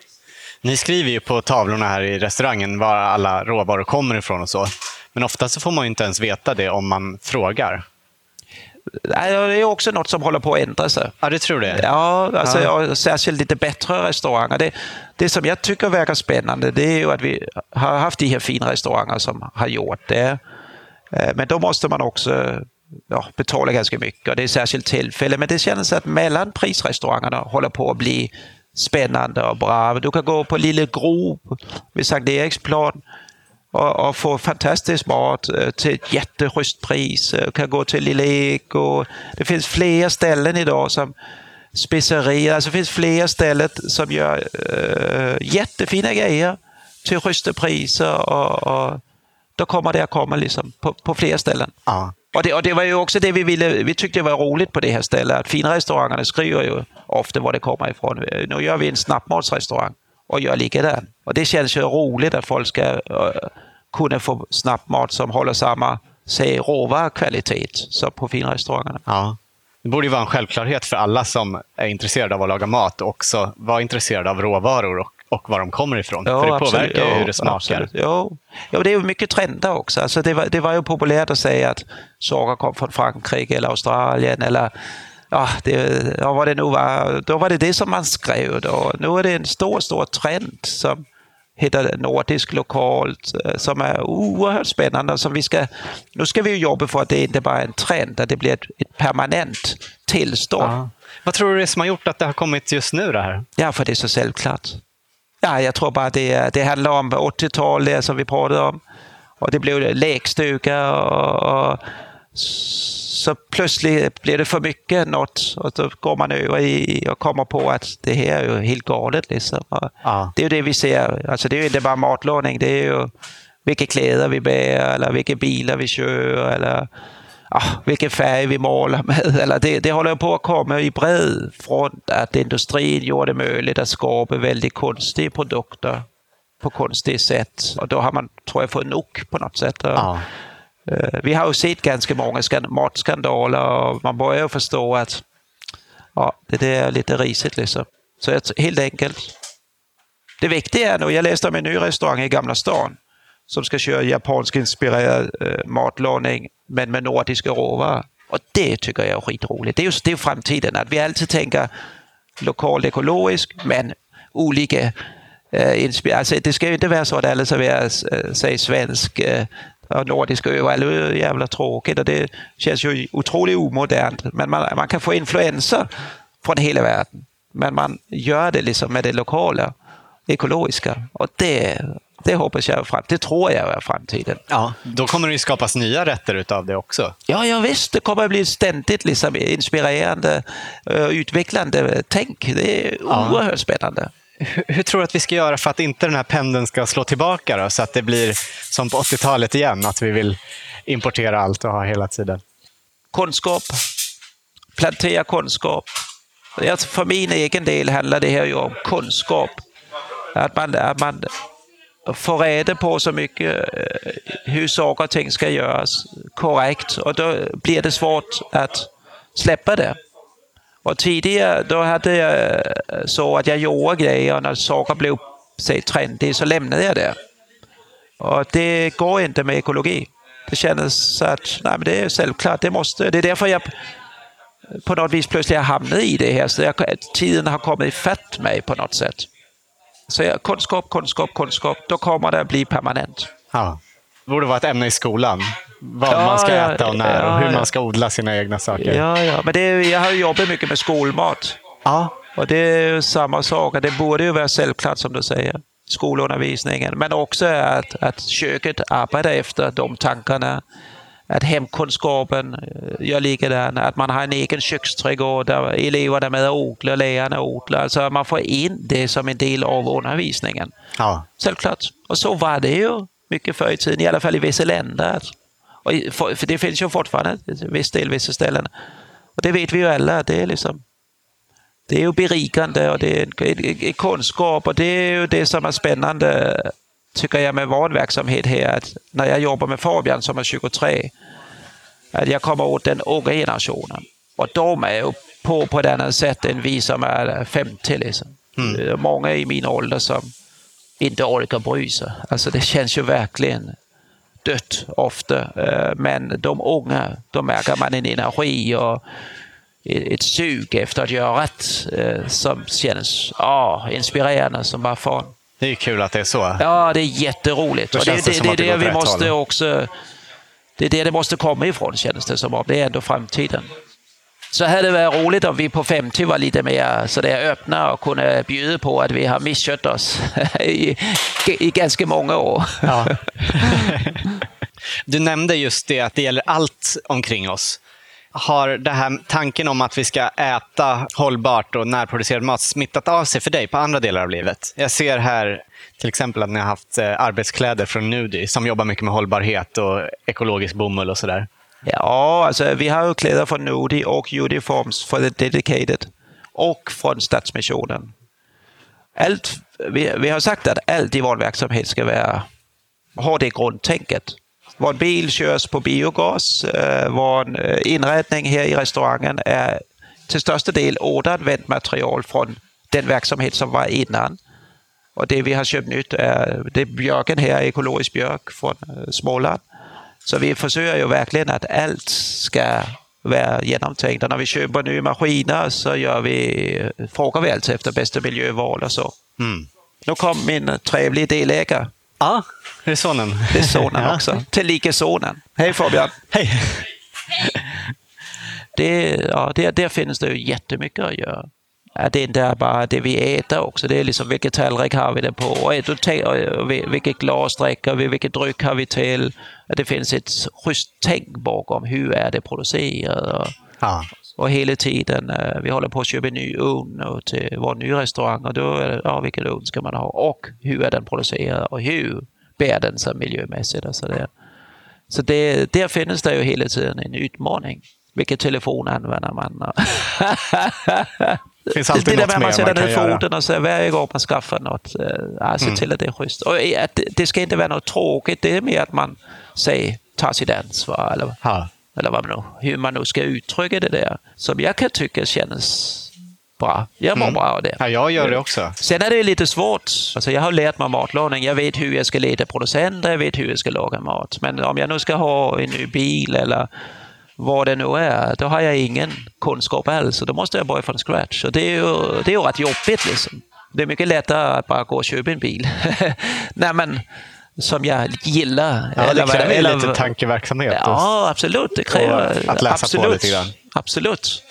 Ni skriver ju på tavlorna här i restaurangen var alla råvaror kommer ifrån och så. Men ofta så får man ju inte ens veta det om man frågar. Det är också något som håller på att ändra sig. Ja, det tror det? Ja, alltså, ja. särskilt lite bättre restauranger. Det, det som jag tycker verkar spännande det är ju att vi har haft de här fina restauranger som har gjort det. Eh, men då måste man också ja, betala ganska mycket och det är särskilt tillfälle. Men det känns att mellanprisrestaurangerna håller på att bli spännande och bra. Du kan gå på Lille Grop vid Sankt Eriksplan och, och få fantastisk mat eh, till ett jätteschysst pris. Du kan gå till Lille Eko. Det finns fler ställen idag som specerier. Alltså det finns fler ställen som gör uh, jättefina grejer till schyssta priser och, och då kommer det att komma liksom på, på fler ställen. Ja. Och det, och det, var ju också det vi ville, vi tyckte det var roligt på det här stället, att finrestaurangerna skriver ju ofta var det kommer ifrån. Nu gör vi en snabbmatsrestaurang och gör likadant. Och det känns ju roligt att folk ska uh, kunna få snabbmat som håller samma säg, råvarukvalitet som på finrestaurangerna. Ja. Det borde ju vara en självklarhet för alla som är intresserade av att laga mat också vara intresserade av råvaror och, och var de kommer ifrån. Ja, för det absolut. påverkar ju hur det smakar. absolut. Ja. ja, det är ju mycket trender också. Alltså det, var, det var ju populärt att säga att socker kom från Frankrike eller Australien eller ja, det, ja, vad det nu var. Då var det det som man skrev. Då. Nu är det en stor, stor trend som heter nordisk lokalt eh, som är oerhört spännande. Som vi ska, nu ska vi jobba för att det inte bara är en trend, att det blir ett, ett permanent tillstånd. Ja. Vad tror du det är som har gjort att det har kommit just nu det här? Ja, för det är så självklart. Ja, jag tror bara det, det handlar om 80-tal, det som vi pratade om. Och det blev lekstuga och, och så plötsligt blir det för mycket något och då går man över i och kommer på att det här är ju helt galet. Liksom. Ja. Det är ju det vi ser. Alltså, det är ju inte bara matlagning, det är ju vilka kläder vi bär eller vilka bilar vi kör eller ah, vilken färg vi målar med. [laughs] Eller det, det håller på att komma i bred front att industrin gjorde det möjligt att skapa väldigt konstiga produkter på konstiga sätt. Och då har man, tror jag, fått nog på något sätt. Ja. Eh, vi har ju sett ganska många matskandaler och man börjar ju förstå att ja, det där är lite risigt. Liksom. Så helt enkelt. Det viktiga är nu, jag läste om en ny restaurang i Gamla stan som ska köra japansk inspirerad eh, matlagning men med nordiska råvaror. Och det tycker jag är skitroligt. Det är ju det är framtiden, att vi alltid tänker lokalt ekologiskt men olika eh, inspir- alltså, Det ska ju inte vara så att alla serverar eh, säg svensk eh, och nordisk öl. Det är jävla tråkigt och det känns ju otroligt omodernt. Men man, man kan få influenser från hela världen. Men man gör det liksom med det lokala, ekologiska. Och det, det hoppas jag fram, det tror jag är framtiden. Ja, då kommer det ju skapas nya rätter utav det också. Ja, ja visst, det kommer att bli ständigt liksom inspirerande, utvecklande tänk. Det är Ja. oerhört spännande. Hur, hur tror du att vi ska göra för att inte den här pendeln ska slå tillbaka då, så att det blir som på 80-talet igen, att vi vill importera allt och ha hela tiden? kunskap, plantera kunskap. Alltså För min egen del handlar det här ju om kunskap. Att man, att man får reda på så mycket eh, hur saker och ting ska göras korrekt och då blir det svårt att släppa det. Och tidigare då hade jag eh, så att jag gjorde grejer och när saker blev säg, trendy så lämnade jag det. Och det går inte med ekologi. Det kändes att nej, men det är självklart, det måste. Det är därför jag på något vis plötsligt har hamnat i det här. Så jag, tiden har kommit ifatt mig på något sätt. Så jag, kunskap, kunskap, kunskap, då kommer det att bli permanent. Ja. Borde vara ett ämne i skolan. Vad Ja, man ska ja, äta och när och ja, hur ja. man ska odla sina egna saker. Ja, ja. Men det, jag har jobbat mycket med skolmat. Ja. Och det är ju samma sak. Det borde ju vara självklart som du säger. Skolundervisningen. Men också att, att köket arbetar efter de tankarna. Att hemkunskapen eh, gör likadant. Att man har en egen köksträdgård där eleverna med och odlar, lärarna odlar. Alltså man får in det som en del av undervisningen. ja. Självklart. Och så var det ju mycket förr i tiden, i alla fall i vissa länder. Och i- för, det finns ju fortfarande viss del vissa ställen. Och det vet vi ju alla, det är liksom det är ju berikande och det är kunskap och det är ju det som är spännande tycker jag med vår verksamhet här. Att när jag jobbar med Fabian som är 23, att jag kommer åt den unga generationen. Och de är ju på på ett annat sätt än vi som är 50. Liksom. Är Många i min ålder som inte orkar bry sig. Alltså det känns ju verkligen dött ofta. Eh, Men de unga, då märker man en energi och ett sug efter att göra rätt eh, som känns ah, inspirerande som bara fan. Det är kul att det är så. Ja, det är jätteroligt. Och det, det det, det, det det vi måste också... Det är det det måste komma ifrån känns det som. om. Det är ändå framtiden. Så hade det varit roligt om vi på 50 var lite mer sådär öppna och kunde bjuda på att vi har misskött oss [laughs] i, i ganska många år. Ja. [laughs] Du nämnde just det att det gäller allt omkring oss. Har det här tanken om att vi ska äta hållbart och närproducerad mat smittat av sig för dig på andra delar av livet? Jag ser här till exempel att ni har haft eh, arbetskläder från Nudi som jobbar mycket med hållbarhet och ekologisk bomull och sådär. Ja, alltså vi har ju kläder från Nudi och Uniforms för The Dedicated och från Stadsmissionen. Allt, vi, vi har sagt att allt i vår verksamhet ska vara ha det grundtänket. Vår bil körs på biogas. Øh, eh, vår øh, inredning här i restaurangen är till största del återanvänt material från den verksamhet som var innan. Och det vi har köpt nytt är, det är björken här, ekologisk björk från øh, Småland. Så vi försöker ju verkligen att allt ska vara genomtänkt. Och när vi köper nya maskiner så gör vi, frågar vi alltså efter bästa miljöval och så. Mm. Nu kom min trevliga delägare. Ja, det är sonen. Det är sonen [laughs] Ja. också. Tillika sonen. Hej Fabian! Hej! det, ja, det, där finns det ju jättemycket att göra. Det är inte bara det vi äter också. Det är liksom vilken tallrik har vi det på? Och det te- och vilket glas dricker vi? Vilket dryck har vi till? Det finns ett schysst tänk bakom. Hur är det producerat? Och, Ja. och hela tiden, eh, vi håller på att köpa en ny ugn och till vår nya restaurang och då är det, ja vilken ugn ska man ha? Och hur är den producerad? Och hur bär den sig miljömässigt? Och så där. Så det, där finns det ju hela tiden en utmaning. Vilken telefon använder man? [laughs] [laughs] Det finns alltid det där med mer man sätter ner foten och så varje gång man skaffar något, ja, se till att det är schysst. Och eh, att det, ska inte vara något tråkigt, det är mer att man säger, tar sitt ansvar eller, eller vad man nu, hur man nu ska uttrycka det där. Som jag kan tycka känns bra. Jag mår bra av det. ja, jag gör det också. Sen är det lite svårt. Alltså jag har lärt mig matlagning. Jag vet hur jag ska leta producenter, jag vet hur jag ska laga mat. Men om jag nu ska ha en ny bil eller vad det nu är, då har jag ingen kunskap alls. Och då måste jag börja från scratch. Och det är ju, det är ju rätt jobbigt. Liksom. Det är mycket lättare att bara gå och köpa en bil. [laughs] Nej, men, som jag gillar. Ja, det kräver eller- lite tankeverksamhet. Ja, absolut. Det kräver... Att läsa på absolut. lite grann. Absolut.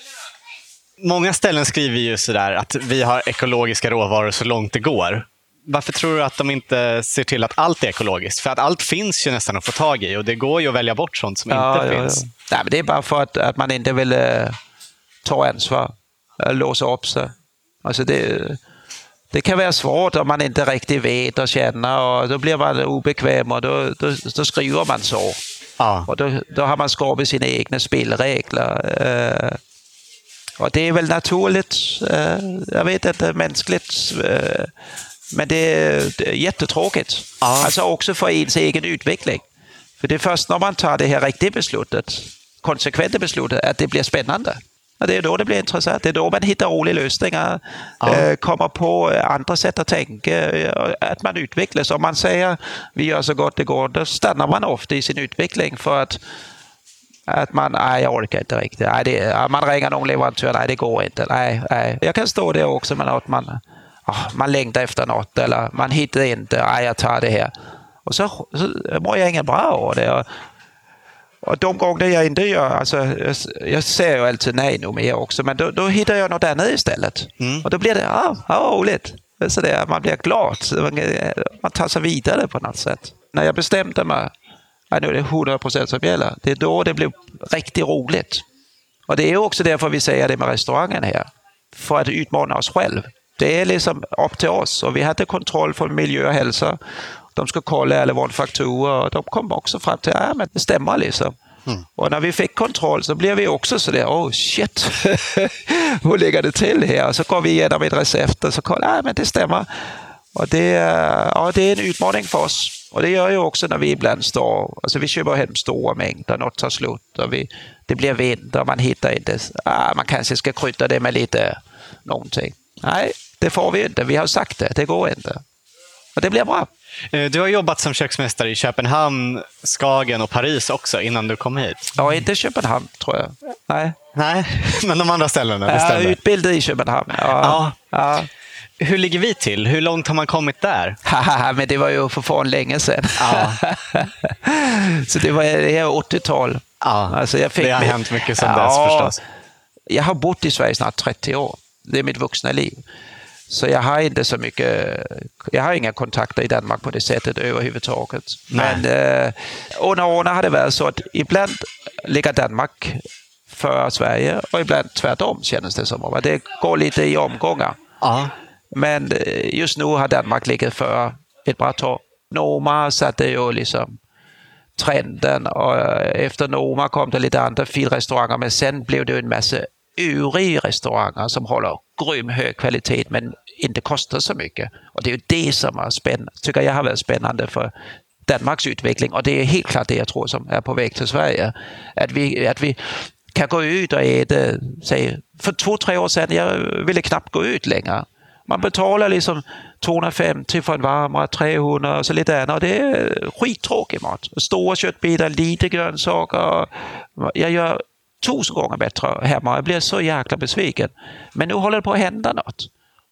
Många ställen skriver ju sådär att vi har ekologiska råvaror så långt det går. Varför tror du att de inte ser till att allt är ekologiskt? För att allt finns ju nästan att få tag i och det går ju att välja bort sånt som inte finns. Nej, men det är bara för att, att man inte vill eh, ta ansvar, låsa upp sig. Alltså det, det kan vara svårt om man inte riktigt vet och känner och då blir man obekväm och då, då, då skriver man så. Ja. Och då, då har man skapat sina egna spelregler. Eh, och det är väl naturligt, eh, jag vet inte, mänskligt. Eh, men det är, det är jättetråkigt. Ja. Alltså också för ens egen utveckling. För det är först när man tar det här riktiga beslutet, konsekventa beslutet, att det blir spännande. Och det är då det blir intressant. Det är då man hittar roliga lösningar, Ja. eh, kommer på andra sätt att tänka, eh, att man utvecklas. Om man säger vi gör så gott det går, då stannar man ofta i sin utveckling för att att man, nej jag orkar inte riktigt. Nej, det, man ringer någon leverantör, nej det går inte. Nej, nej. Jag kan stå där också med att man, ah, man längtar efter något eller man hittar inte, nej jag tar det här. Och så, så mår jag ingen bra av det. Och, och de gånger jag inte gör, alltså, jag, jag säger ju alltid nej nu mer också, men då, då hittar jag något annat istället. Mm. Och då blir det, ja, ah, ah, roligt. Så det, man blir glad, man, man tar sig vidare på något sätt. När jag bestämde mig, nu är det 100 procent som gäller, det är då det blir riktigt roligt. Och det är också därför vi säger det med restaurangen här. För att utmana oss själv. Det är liksom upp till oss och vi hade kontroll för miljö och hälsa. De ska kolla alla våra faktorer och de kom också fram till att ja, det stämmer. Liksom. Och när vi fick kontroll så blev vi också sådär, oh shit, [laughs] hur ligger det till här? Så går vi igenom ett recept och så kollar ja, men det stämmer. Och det, är- ja, det är en utmaning för oss. Och det gör ju också när vi ibland står, alltså vi köper hem stora mängder, något tar slut och vi, det blir vinter, man hittar inte, ah, man kanske ska krydda det med lite någonting. Nej, det får vi inte, vi har sagt det, det går inte. Och det blir bra. Eh, Du har jobbat som köksmästare i Köpenhamn, Skagen och Paris också innan du kom hit. Ja, inte Köpenhamn tror jag. Nej. Nej, [laughs] men de andra ställena, Jag är utbildad i Köpenhamn. Ja. ja. Hur ligger vi till? Hur långt har man kommit där? [laughs] Men det var ju för fan länge sedan. Ja. [laughs] så det var det är 80-tal. Ja, Alltså jag fick det har min- hänt mycket sedan dess förstås. Jag har bott i Sverige snart 30 år. Det är mitt vuxna liv. Så jag har inte så mycket, jag har inga kontakter i Danmark på det sättet överhuvudtaget. Nej. Men eh, under åren har det varit så att ibland ligger Danmark för Sverige och ibland tvärtom känns det som. Det går lite i omgångar. Ja. Men eh, just nu har Danmark legat för ett bra tag. Noma satte ju liksom trenden och eh, efter Noma kom det lite andra filrestauranger men sen blev det en massa övriga restauranger som håller grym hög kvalitet men inte kostar så mycket. Och det är ju det som är spännande, tycker jag har varit spännande för Danmarks utveckling och det är helt klart det jag tror som är på väg till Sverige. Att vi, att vi kan gå ut och äta, säg, för två, tre år sedan, jag ville knappt gå ut längre. Man betalar liksom 250 för en varmare, 300 och så lite annat. Det är skittråkig mat. Stora köttbitar, lite grönsaker. Jag gör tusen gånger bättre hemma. Jag blir så jäkla besviken. Men nu håller det på att hända något.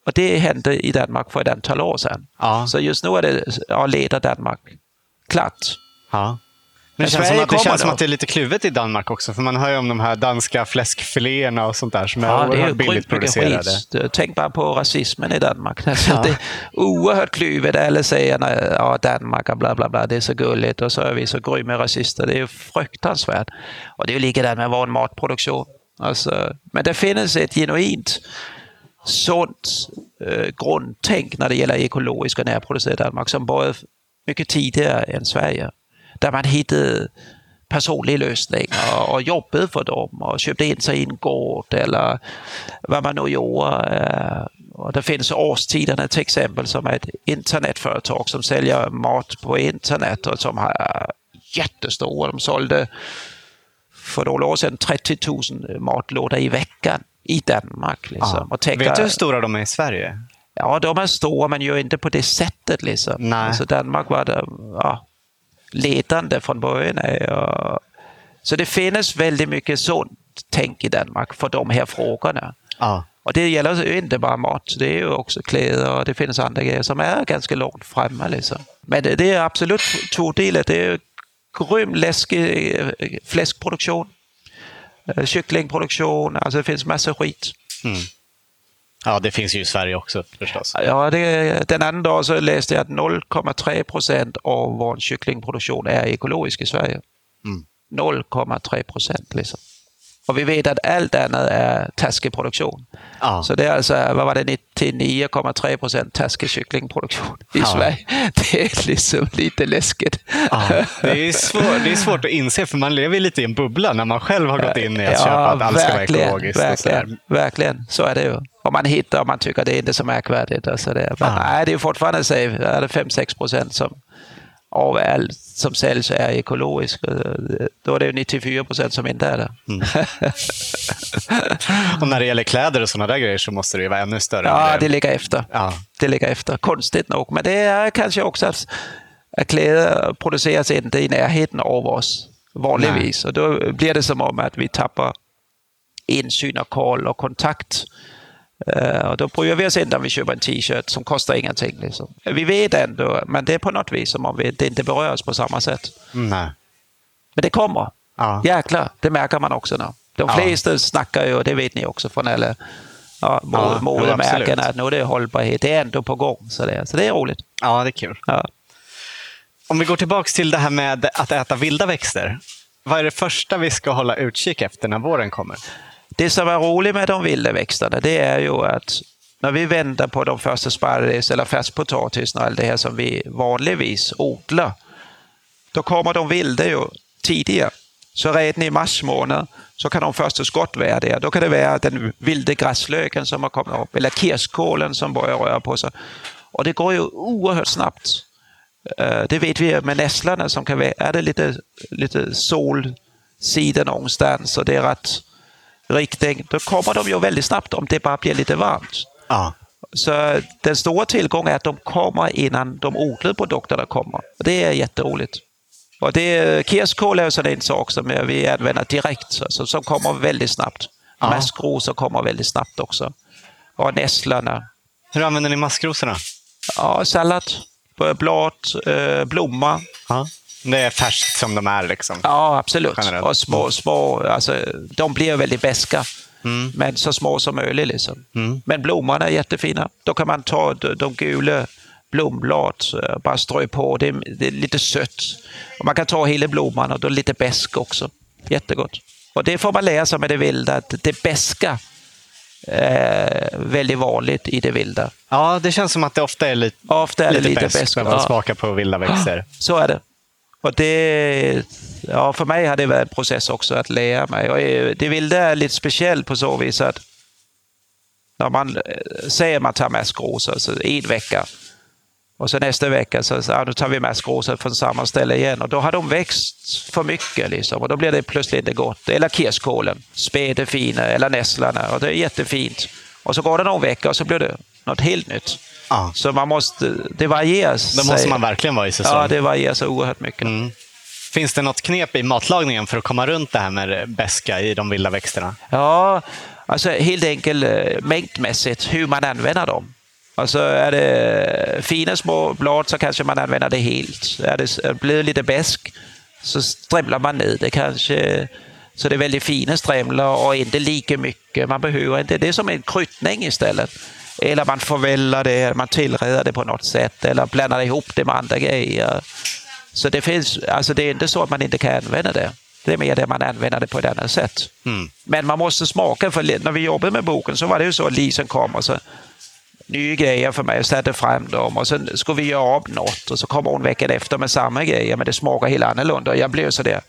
Och det hände i Danmark för ett antal år sedan. Ja. Så just nu är det, ja, leder Danmark klart. Ja. Men det känns, som att, det känns som att det är lite kluvet i Danmark också. För man hör ju om de här danska fläskfiléerna och sånt där som är Ja, det är oerhört ju billigt producerade. skit. Tänk bara på rasismen i Danmark. [laughs] Alltså, Ja. Det är oerhört kluvet. Alla säger att ja, Danmark och bla bla bla, det är så gulligt och så är vi så grymma rasister. Det är ju fruktansvärt. Och det är ju likadant med vår matproduktion. Alltså, men det finns ett genuint sånt eh, grundtänk när det gäller ekologisk och närproducerad Danmark som började mycket tidigare än Sverige. Där man hittade personlig lösningar och jobbade för dem och köpte in sig i en gård eller vad man nu gjorde. Eh, Och det finns Årstiderna till exempel som är ett internetföretag som säljer mat på internet och som har jättestora. De sålde för några år sedan 30 000 matlådor i veckan i Danmark. Liksom. Ja. Och tänka, Vet du hur stora de är i Sverige? Ja, de är stora men ju inte på det sättet. Liksom. Nej. Alltså Danmark var det, ja, ledande från början. Så det finns väldigt mycket sånt tänk i Danmark för de här frågorna. Ja. Och det gäller inte bara mat, det är ju också kläder och det finns andra grejer som är ganska långt framme. Liksom. Men det, det är absolut tvådelat. Det är grym läskig eh, fläskproduktion, eh, kycklingproduktion, alltså det finns massor skit. Ja, det finns ju i Sverige också förstås. Ja, det, den andra dagen så läste jag att 0,3 procent av vår kycklingproduktion är ekologisk i Sverige. 0,3 procent liksom. Och vi vet att allt annat är taskig produktion. Ja. Så det är alltså, vad var det, 99,3 procent taskig kycklingproduktion i Ja. Sverige. [laughs] Det är liksom lite läskigt. Ja, det, är svår, det är svårt att inse för man lever lite i en bubbla när man själv har gått in i att köpa att allt ska vara ekologiskt. verkligen, verkligen. Så är det ju. Om man hittar och man tycker det är inte så märkvärdigt. Alltså det, men Ja. nej, det är fortfarande säg, är det 5-6 procent som av allt som säljs är ekologiskt. Då är det ju 94 procent som inte är det. Mm. [laughs] Och när det gäller kläder och sådana där grejer så måste det ju vara ännu större. Ja, det ligger efter. Ja. Det ligger efter. Konstigt nog. Men det är kanske också att, att kläder produceras inte i närheten av oss vanligtvis. Och då blir det som om att vi tappar insyn och koll och kontakt. Eh, och då bryr vi oss inte om vi köper en t-shirt som kostar ingenting. Liksom. Vi vet ändå, men det är på något vis som om vi, det inte berör oss på samma sätt. Nej. Men det kommer. Ja. Jäklar, det märker man också nu. De Ja. flesta snackar ju, och det vet ni också från alla ja, Ja, modemärken, att nu är det hållbarhet. Det är ändå på gång. Så det, så det är roligt. ja, det är kul. Ja. Om vi går tillbaka till det här med att äta vilda växter. Vad är det första vi ska hålla utkik efter när våren kommer? Det som är roligt med de vilda växterna, det är ju att när vi väntar på de första sparris eller färskpotatis och allt det här som vi vanligtvis odlar, då kommer de vilda ju tidigare. Så redan i mars månad så kan de första skott vara där. Då kan det vara den vilda gräslöken som har kommit upp eller kirskålen som börjar röra på sig. Och det går ju oerhört snabbt. Eh, det vet vi med nässlorna som kan vara, är det lite, lite solsida någonstans och det är rätt riktning, då kommer de ju väldigt snabbt om det bara blir lite varmt. Ja. Så den stora tillgången är att de kommer innan de odlade produkterna kommer. Det är jätteroligt. Och det, kirskål är en sak som vi använder direkt, alltså, som kommer väldigt snabbt. Ja. Maskrosor kommer väldigt snabbt också. Och nässlorna. Hur använder ni maskrosorna? Ja, sallad, blad, eh, blomma. Ja. Det är färskt som de är liksom. Ja, absolut. Generellt. Och små, små, alltså, de blir väldigt beska. Mm. Men så små som möjligt. Liksom. Mm. Men blommorna är jättefina. Då kan man ta de, gula blomblad, eh, bara strö på. Det är, det är lite sött. Och man kan ta hela blomman och då lite besk också. Jättegott. Och det får man lära sig med det vilda, att det beska är väldigt vanligt i det vilda. Ja, det känns som att det ofta är lite, Ofta är lite lite bäst besk. när man Ja. smakar på vilda växter. Så är det. Och det, ja, för mig har det varit en process också att lära mig. Och eh, det vilda är lite speciellt på så vis att när man eh, säger att man tar maskrosor så en vecka Och så nästa vecka så, så ja, nu tar vi maskrosor från samma ställe igen och då har de växt för mycket liksom, och då blir det plötsligt inte gott. Eller kirskålen, spädefina eller nässlarna och det är jättefint. Och så går det någon vecka och så blir det något helt nytt. Ja. Så man måste, det varierar. Då måste man verkligen vara i säsong. Ja, det varierar så oerhört mycket. Mm. Finns det något knep i matlagningen för att komma runt det här med beska i de vilda växterna? Ja, alltså helt enkelt eh, mängdmässigt hur man använder dem. Alltså är det fina små blad så kanske man använder det helt. Är det blir lite besk så strimlar man ner det kanske. Så det är väldigt fina strimlar och inte lika mycket. Man behöver inte. Det är som en kryddning istället. Eller man förvällar det, man tillreder det på något sätt eller blandar ihop det med andra grejer. Så det finns, alltså det är inte så att man inte kan använda det. Det är mer det man använder det på ett annat sätt. Mm. Men man måste smaka, för när vi jobbade med boken så var det ju så att Lisen kom och så nya grejer för mig och satte fram dem och sen skulle vi göra om något och så kommer hon veckan efter med samma grejer men det smakar helt annorlunda och jag blev så där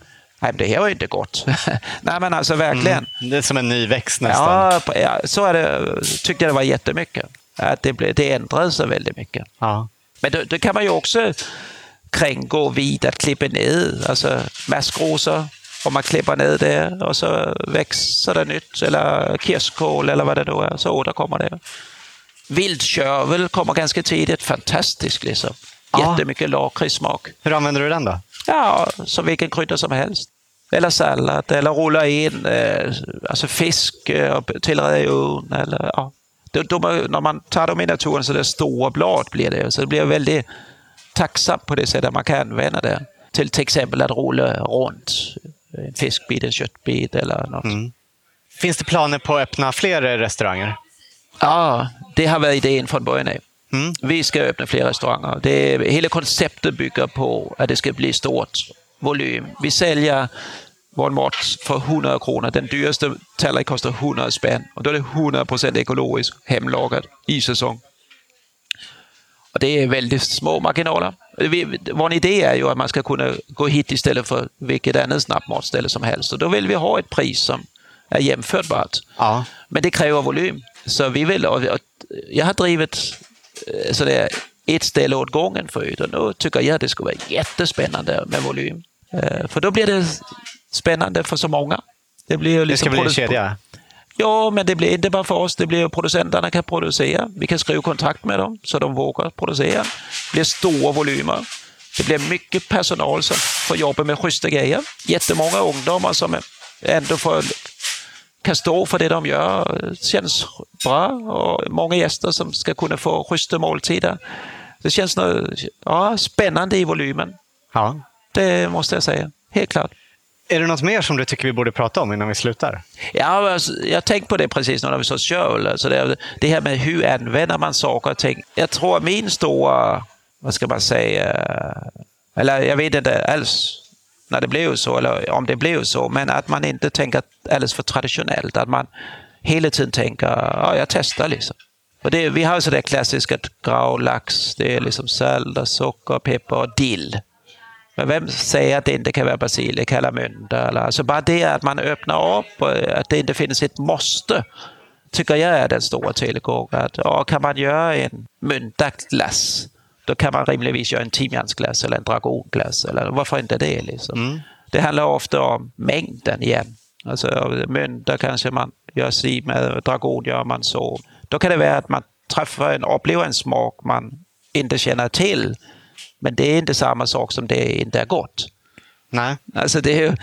Nej, det här var inte gott. [laughs] Nej, men alltså verkligen. Mm. Det är som en ny växt nästan. Ja, så är det, tyckte jag det var jättemycket. Att det, blev, det ändrade sig väldigt mycket. Ja. Men då, då kan man ju också kringgå vid att klippa ner, alltså maskrosor. Om man klipper ner det och så växer det nytt, eller kirskål eller vad det då är, så återkommer det. Vildkörvel kommer ganska tidigt, fantastiskt liksom. Jättemycket lakritssmak. Hur använder du den då? Ja, som vilken krydda som helst. Eller sallad, eller rulla in eh, alltså fisk eh, i ugn. Eller, ja. de, de, när man tar dem i naturen så det är stora blad blir det. Så det blir väldigt tacksamt på det sättet man kan använda det. Till, till exempel att rulla runt en fiskbit, en köttbit eller något. Mm. Finns det planer på att öppna fler restauranger? Ja, det har varit idén från början. Mm. Vi ska öppna fler restauranger. Det, hela konceptet bygger på att det ska bli stort volym. Vi säljer vår mat för 100 kronor. Den dyraste tallriken kostar 100 spänn och då är det 100 procent ekologiskt hemlagat i säsong. Och det är väldigt små marginaler. Vi, vår idé är ju att man ska kunna gå hit istället för vilket annat snabbmatställe som helst. Och då vill vi ha ett pris som är jämförbart. Ja. Men det kräver volym. Så vi vill, jag har drivit sådär ett ställe åt gången förut och nu tycker jag det skulle vara jättespännande med volym. Eh, För då blir det spännande för så många. Det, blir ju Det liksom ska bli en kedja? Ja, men det blir inte bara för oss. Det blir producenterna kan producera. Vi kan skriva kontrakt med dem så de vågar producera. Det blir stora volymer. Det blir mycket personal som får jobba med schyssta grejer. Jättemånga ungdomar som ändå får, kan stå för det de gör. Känns bra och många gäster som ska kunna få schyssta måltider. Det känns nå- ja, spännande i volymen. Ja. Det måste jag säga. Helt klart. Är det något mer som du tycker vi borde prata om innan vi slutar? Ja, alltså, jag tänkte på det precis när vi så kör. Alltså det, det här med hur använder man saker och ting. Jag tror min stora, vad ska man säga, eller jag vet inte alls när det blev så, eller om det blev så, men att man inte tänker alldeles för traditionellt. Att man hela tiden tänker, ja, jag testar liksom. Och det, vi har ju det klassiska gravlax, det är liksom salt, socker, peppar och dill. Men vem säger att det inte kan vara basilika eller mynta? Eller, alltså bara det att man öppnar upp och att det inte finns ett måste tycker jag är den stora tillgången. Att, ja, kan man göra en myntaglass, då kan man rimligtvis göra en timjansglass eller en dragonglass. Eller varför inte det? Liksom. Mm. Det handlar ofta om mängden igen. Alltså mynta kanske man gör si med, dragon gör man så. Då kan det vara att man träffar en, upplever en smak man inte känner till. Men det är inte samma sak som det inte är gott. Nej. Alltså det är,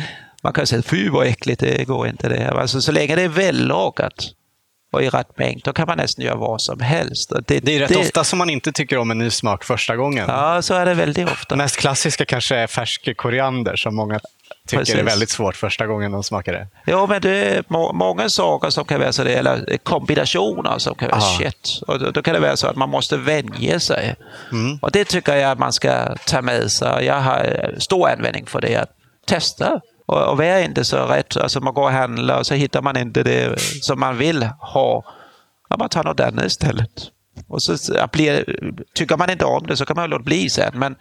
man kan säga fy vad äckligt, det går inte det. Alltså, så länge det är vällagat och i rätt mängd, då kan man nästan göra vad som helst. Och Det är rätt ofta som man inte tycker om en ny smak första gången. Ja, så är det väldigt ofta. Det mest klassiska kanske är färsk koriander som många tycker Precis. är väldigt svårt första gången de smakar det. Ja, men det är må- många saker som kan vara så, det, eller kombinationer som kan vara shit. Och då, då kan det vara så att man måste vänja sig. Mm. Och det tycker jag att man ska ta med sig. Jag har stor användning för det. Att testa. Och, och vara inte så rätt. Alltså man går och handlar och så hittar man inte det som man vill ha. Ja, man tar något annat istället. Och så blir, tycker man inte om det så kan man låta bli sen. Men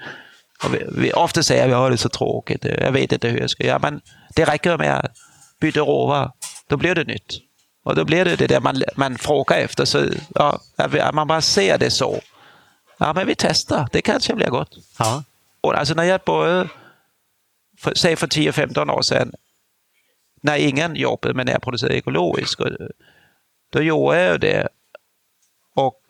vi, vi, ofta säger vi att det är så tråkigt, jag vet inte hur jag ska göra. Men det räcker med att byta råvaror. Då blir det nytt. Och då blir det det där man, man frågar efter. Så, ja, att man bara ser det så. Ja, men vi testar. Det kanske blir gott. Ja. Och alltså när jag började, för, säg för 10-15 år sedan, när ingen jobbade med närproducerat ekologiskt, då gjorde jag det och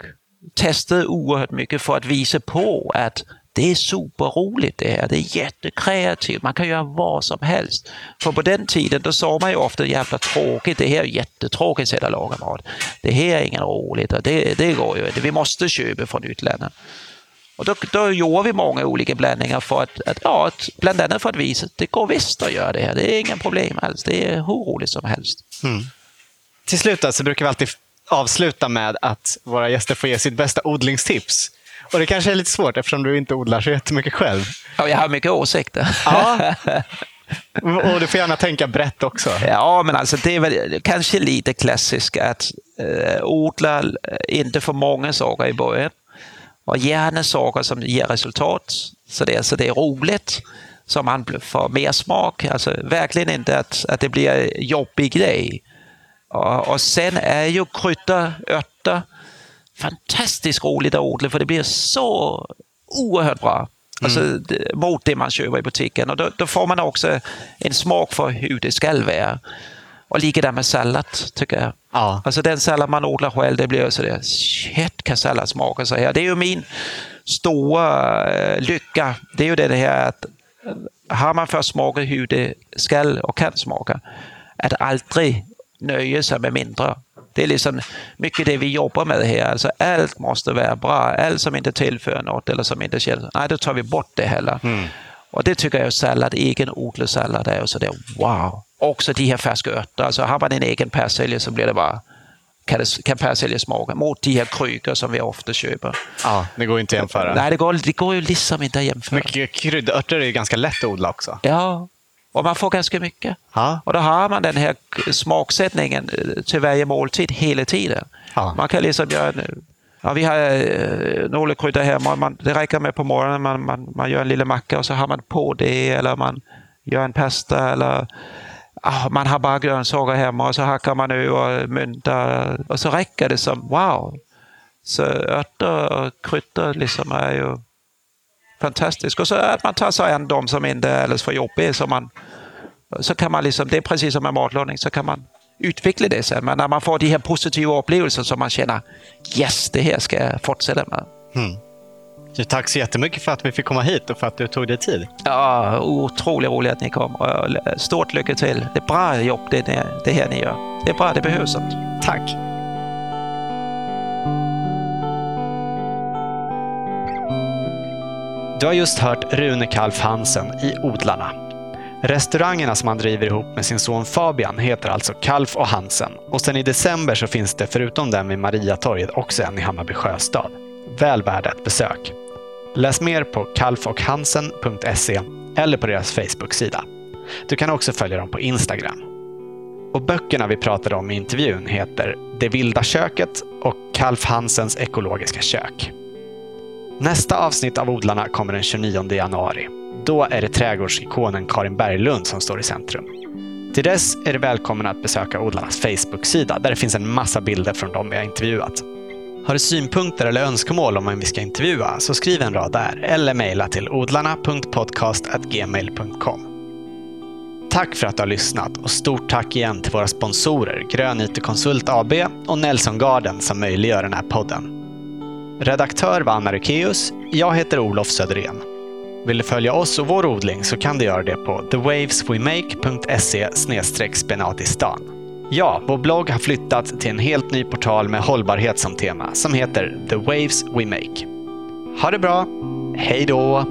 testade oerhört mycket för att visa på att det är superroligt det här. Det är jättekreativt. Man kan göra vad som helst. För på den tiden då sa man ju ofta jävla tråkigt. Det här är jättetråkigt sätt att laga mat. Det här är inget roligt. Det, det går ju inte. Vi måste köpa från utlandet. Och då, då gjorde vi många olika blandningar för att, att, ja, att, bland annat för att visa att det går visst att göra det här. Det är inga problem alls. Det är hur roligt som helst. Mm. Till slut så brukar vi alltid avsluta med att våra gäster får ge sitt bästa odlingstips. Och det kanske är lite svårt eftersom du inte odlar så jättemycket själv. Ja, jag har mycket åsikter. Ja. Och du får gärna tänka brett också. Ja, men alltså det är väl kanske lite klassiskt att eh, odla inte för många saker i början. Och gärna saker som ger resultat, så det, så det är roligt, så man får mer smak. Alltså verkligen inte att, att det blir jobbig grej. Och, och sen är ju kryddor, örter, fantastiskt roligt att odla för det blir så oerhört bra. Alltså, mm. mot det man köper i butiken. Och då, då, får man också en smak för hur det ska vara. Och likadant med sallad, tycker jag. Ja. Alltså den sallad man odlar själv, det blir så det, shit kan sallad smaka så här. Det är ju min stora uh, lycka. Det är ju det här att har man först smakat hur det ska och kan smaka, att aldrig nöja sig med mindre. Det är liksom mycket det vi jobbar med här. Alltså allt måste vara bra. Allt som inte tillför något eller som inte känns, nej då tar vi bort det heller. Mm. Och det tycker jag sallad, egen odlad sallad är så det wow. Också de här färska örter. Alltså har man en egen persilja så blir det bara kan, det, kan persilja smaka mot de här krukor som vi ofta köper. Ja, det går inte att jämföra. Nej, det går, det går ju liksom inte att jämföra. Mycket kryddörter är ganska lätt att odla också. Ja, och man får ganska mycket. Ha? Och då har man den här smaksättningen eh, till varje måltid hela tiden. Ha. Man kan liksom göra Ja, vi har eh, några kryddor hemma. Man, det räcker med på morgonen man, man, man gör en liten macka och så har man på det eller man gör en pasta eller Ah, man har bara grönsaker hemma och så hackar man nu och mynta och så räcker det som wow. Så örter och kryddor liksom är ju fantastiskt. Och så att man tar sig an de som inte är alldeles för jobbiga. Så, man, så kan man liksom, det är precis som med matlagning, så kan man utveckla det sen. Men när man får de här positiva upplevelserna som man känner, yes, det här ska jag fortsätta med. Mm. Tack så jättemycket för att vi fick komma hit och för att du tog dig tid. Ja, otroligt roligt att ni kom. Stort lycka till. Det är bra jobb det, det här ni gör. Det är bra, det behövs. Tack. Du har just hört Rune Kalf Hansen i Odlarna. Restaurangerna som han driver ihop med sin son Fabian heter alltså Kalf och Hansen och sen i december så finns det förutom den vid Mariatorget också en i Hammarby Sjöstad. Väl värd ett besök. Läs mer på kalfochhansen.se eller på deras Facebook-sida. Du kan också följa dem på Instagram. Och böckerna vi pratade om i intervjun heter Det vilda köket och Kalf Hansens ekologiska kök. Nästa avsnitt av Odlarna kommer den 29 januari. Då är det trädgårdsikonen Karin Berglund som står i centrum. Till dess är du välkommen att besöka Odlarnas Facebook-sida där det finns en massa bilder från dem vi har intervjuat. Har du synpunkter eller önskemål om vem vi ska intervjua så skriv en rad där eller mejla till odlarna.podcast.gmail.com. Tack för att du har lyssnat och stort tack igen till våra sponsorer Grön IT Konsult AB och Nelson Garden som möjliggör den här podden. Redaktör var Anna Rukeus. Jag heter Olof Söderén. Vill du följa oss och vår odling så kan du göra det på thewaveswemake.se spenatistan. Ja, vår blogg har flyttats till en helt ny portal med hållbarhet som tema som heter The Waves We Make. Ha det bra! Hej då!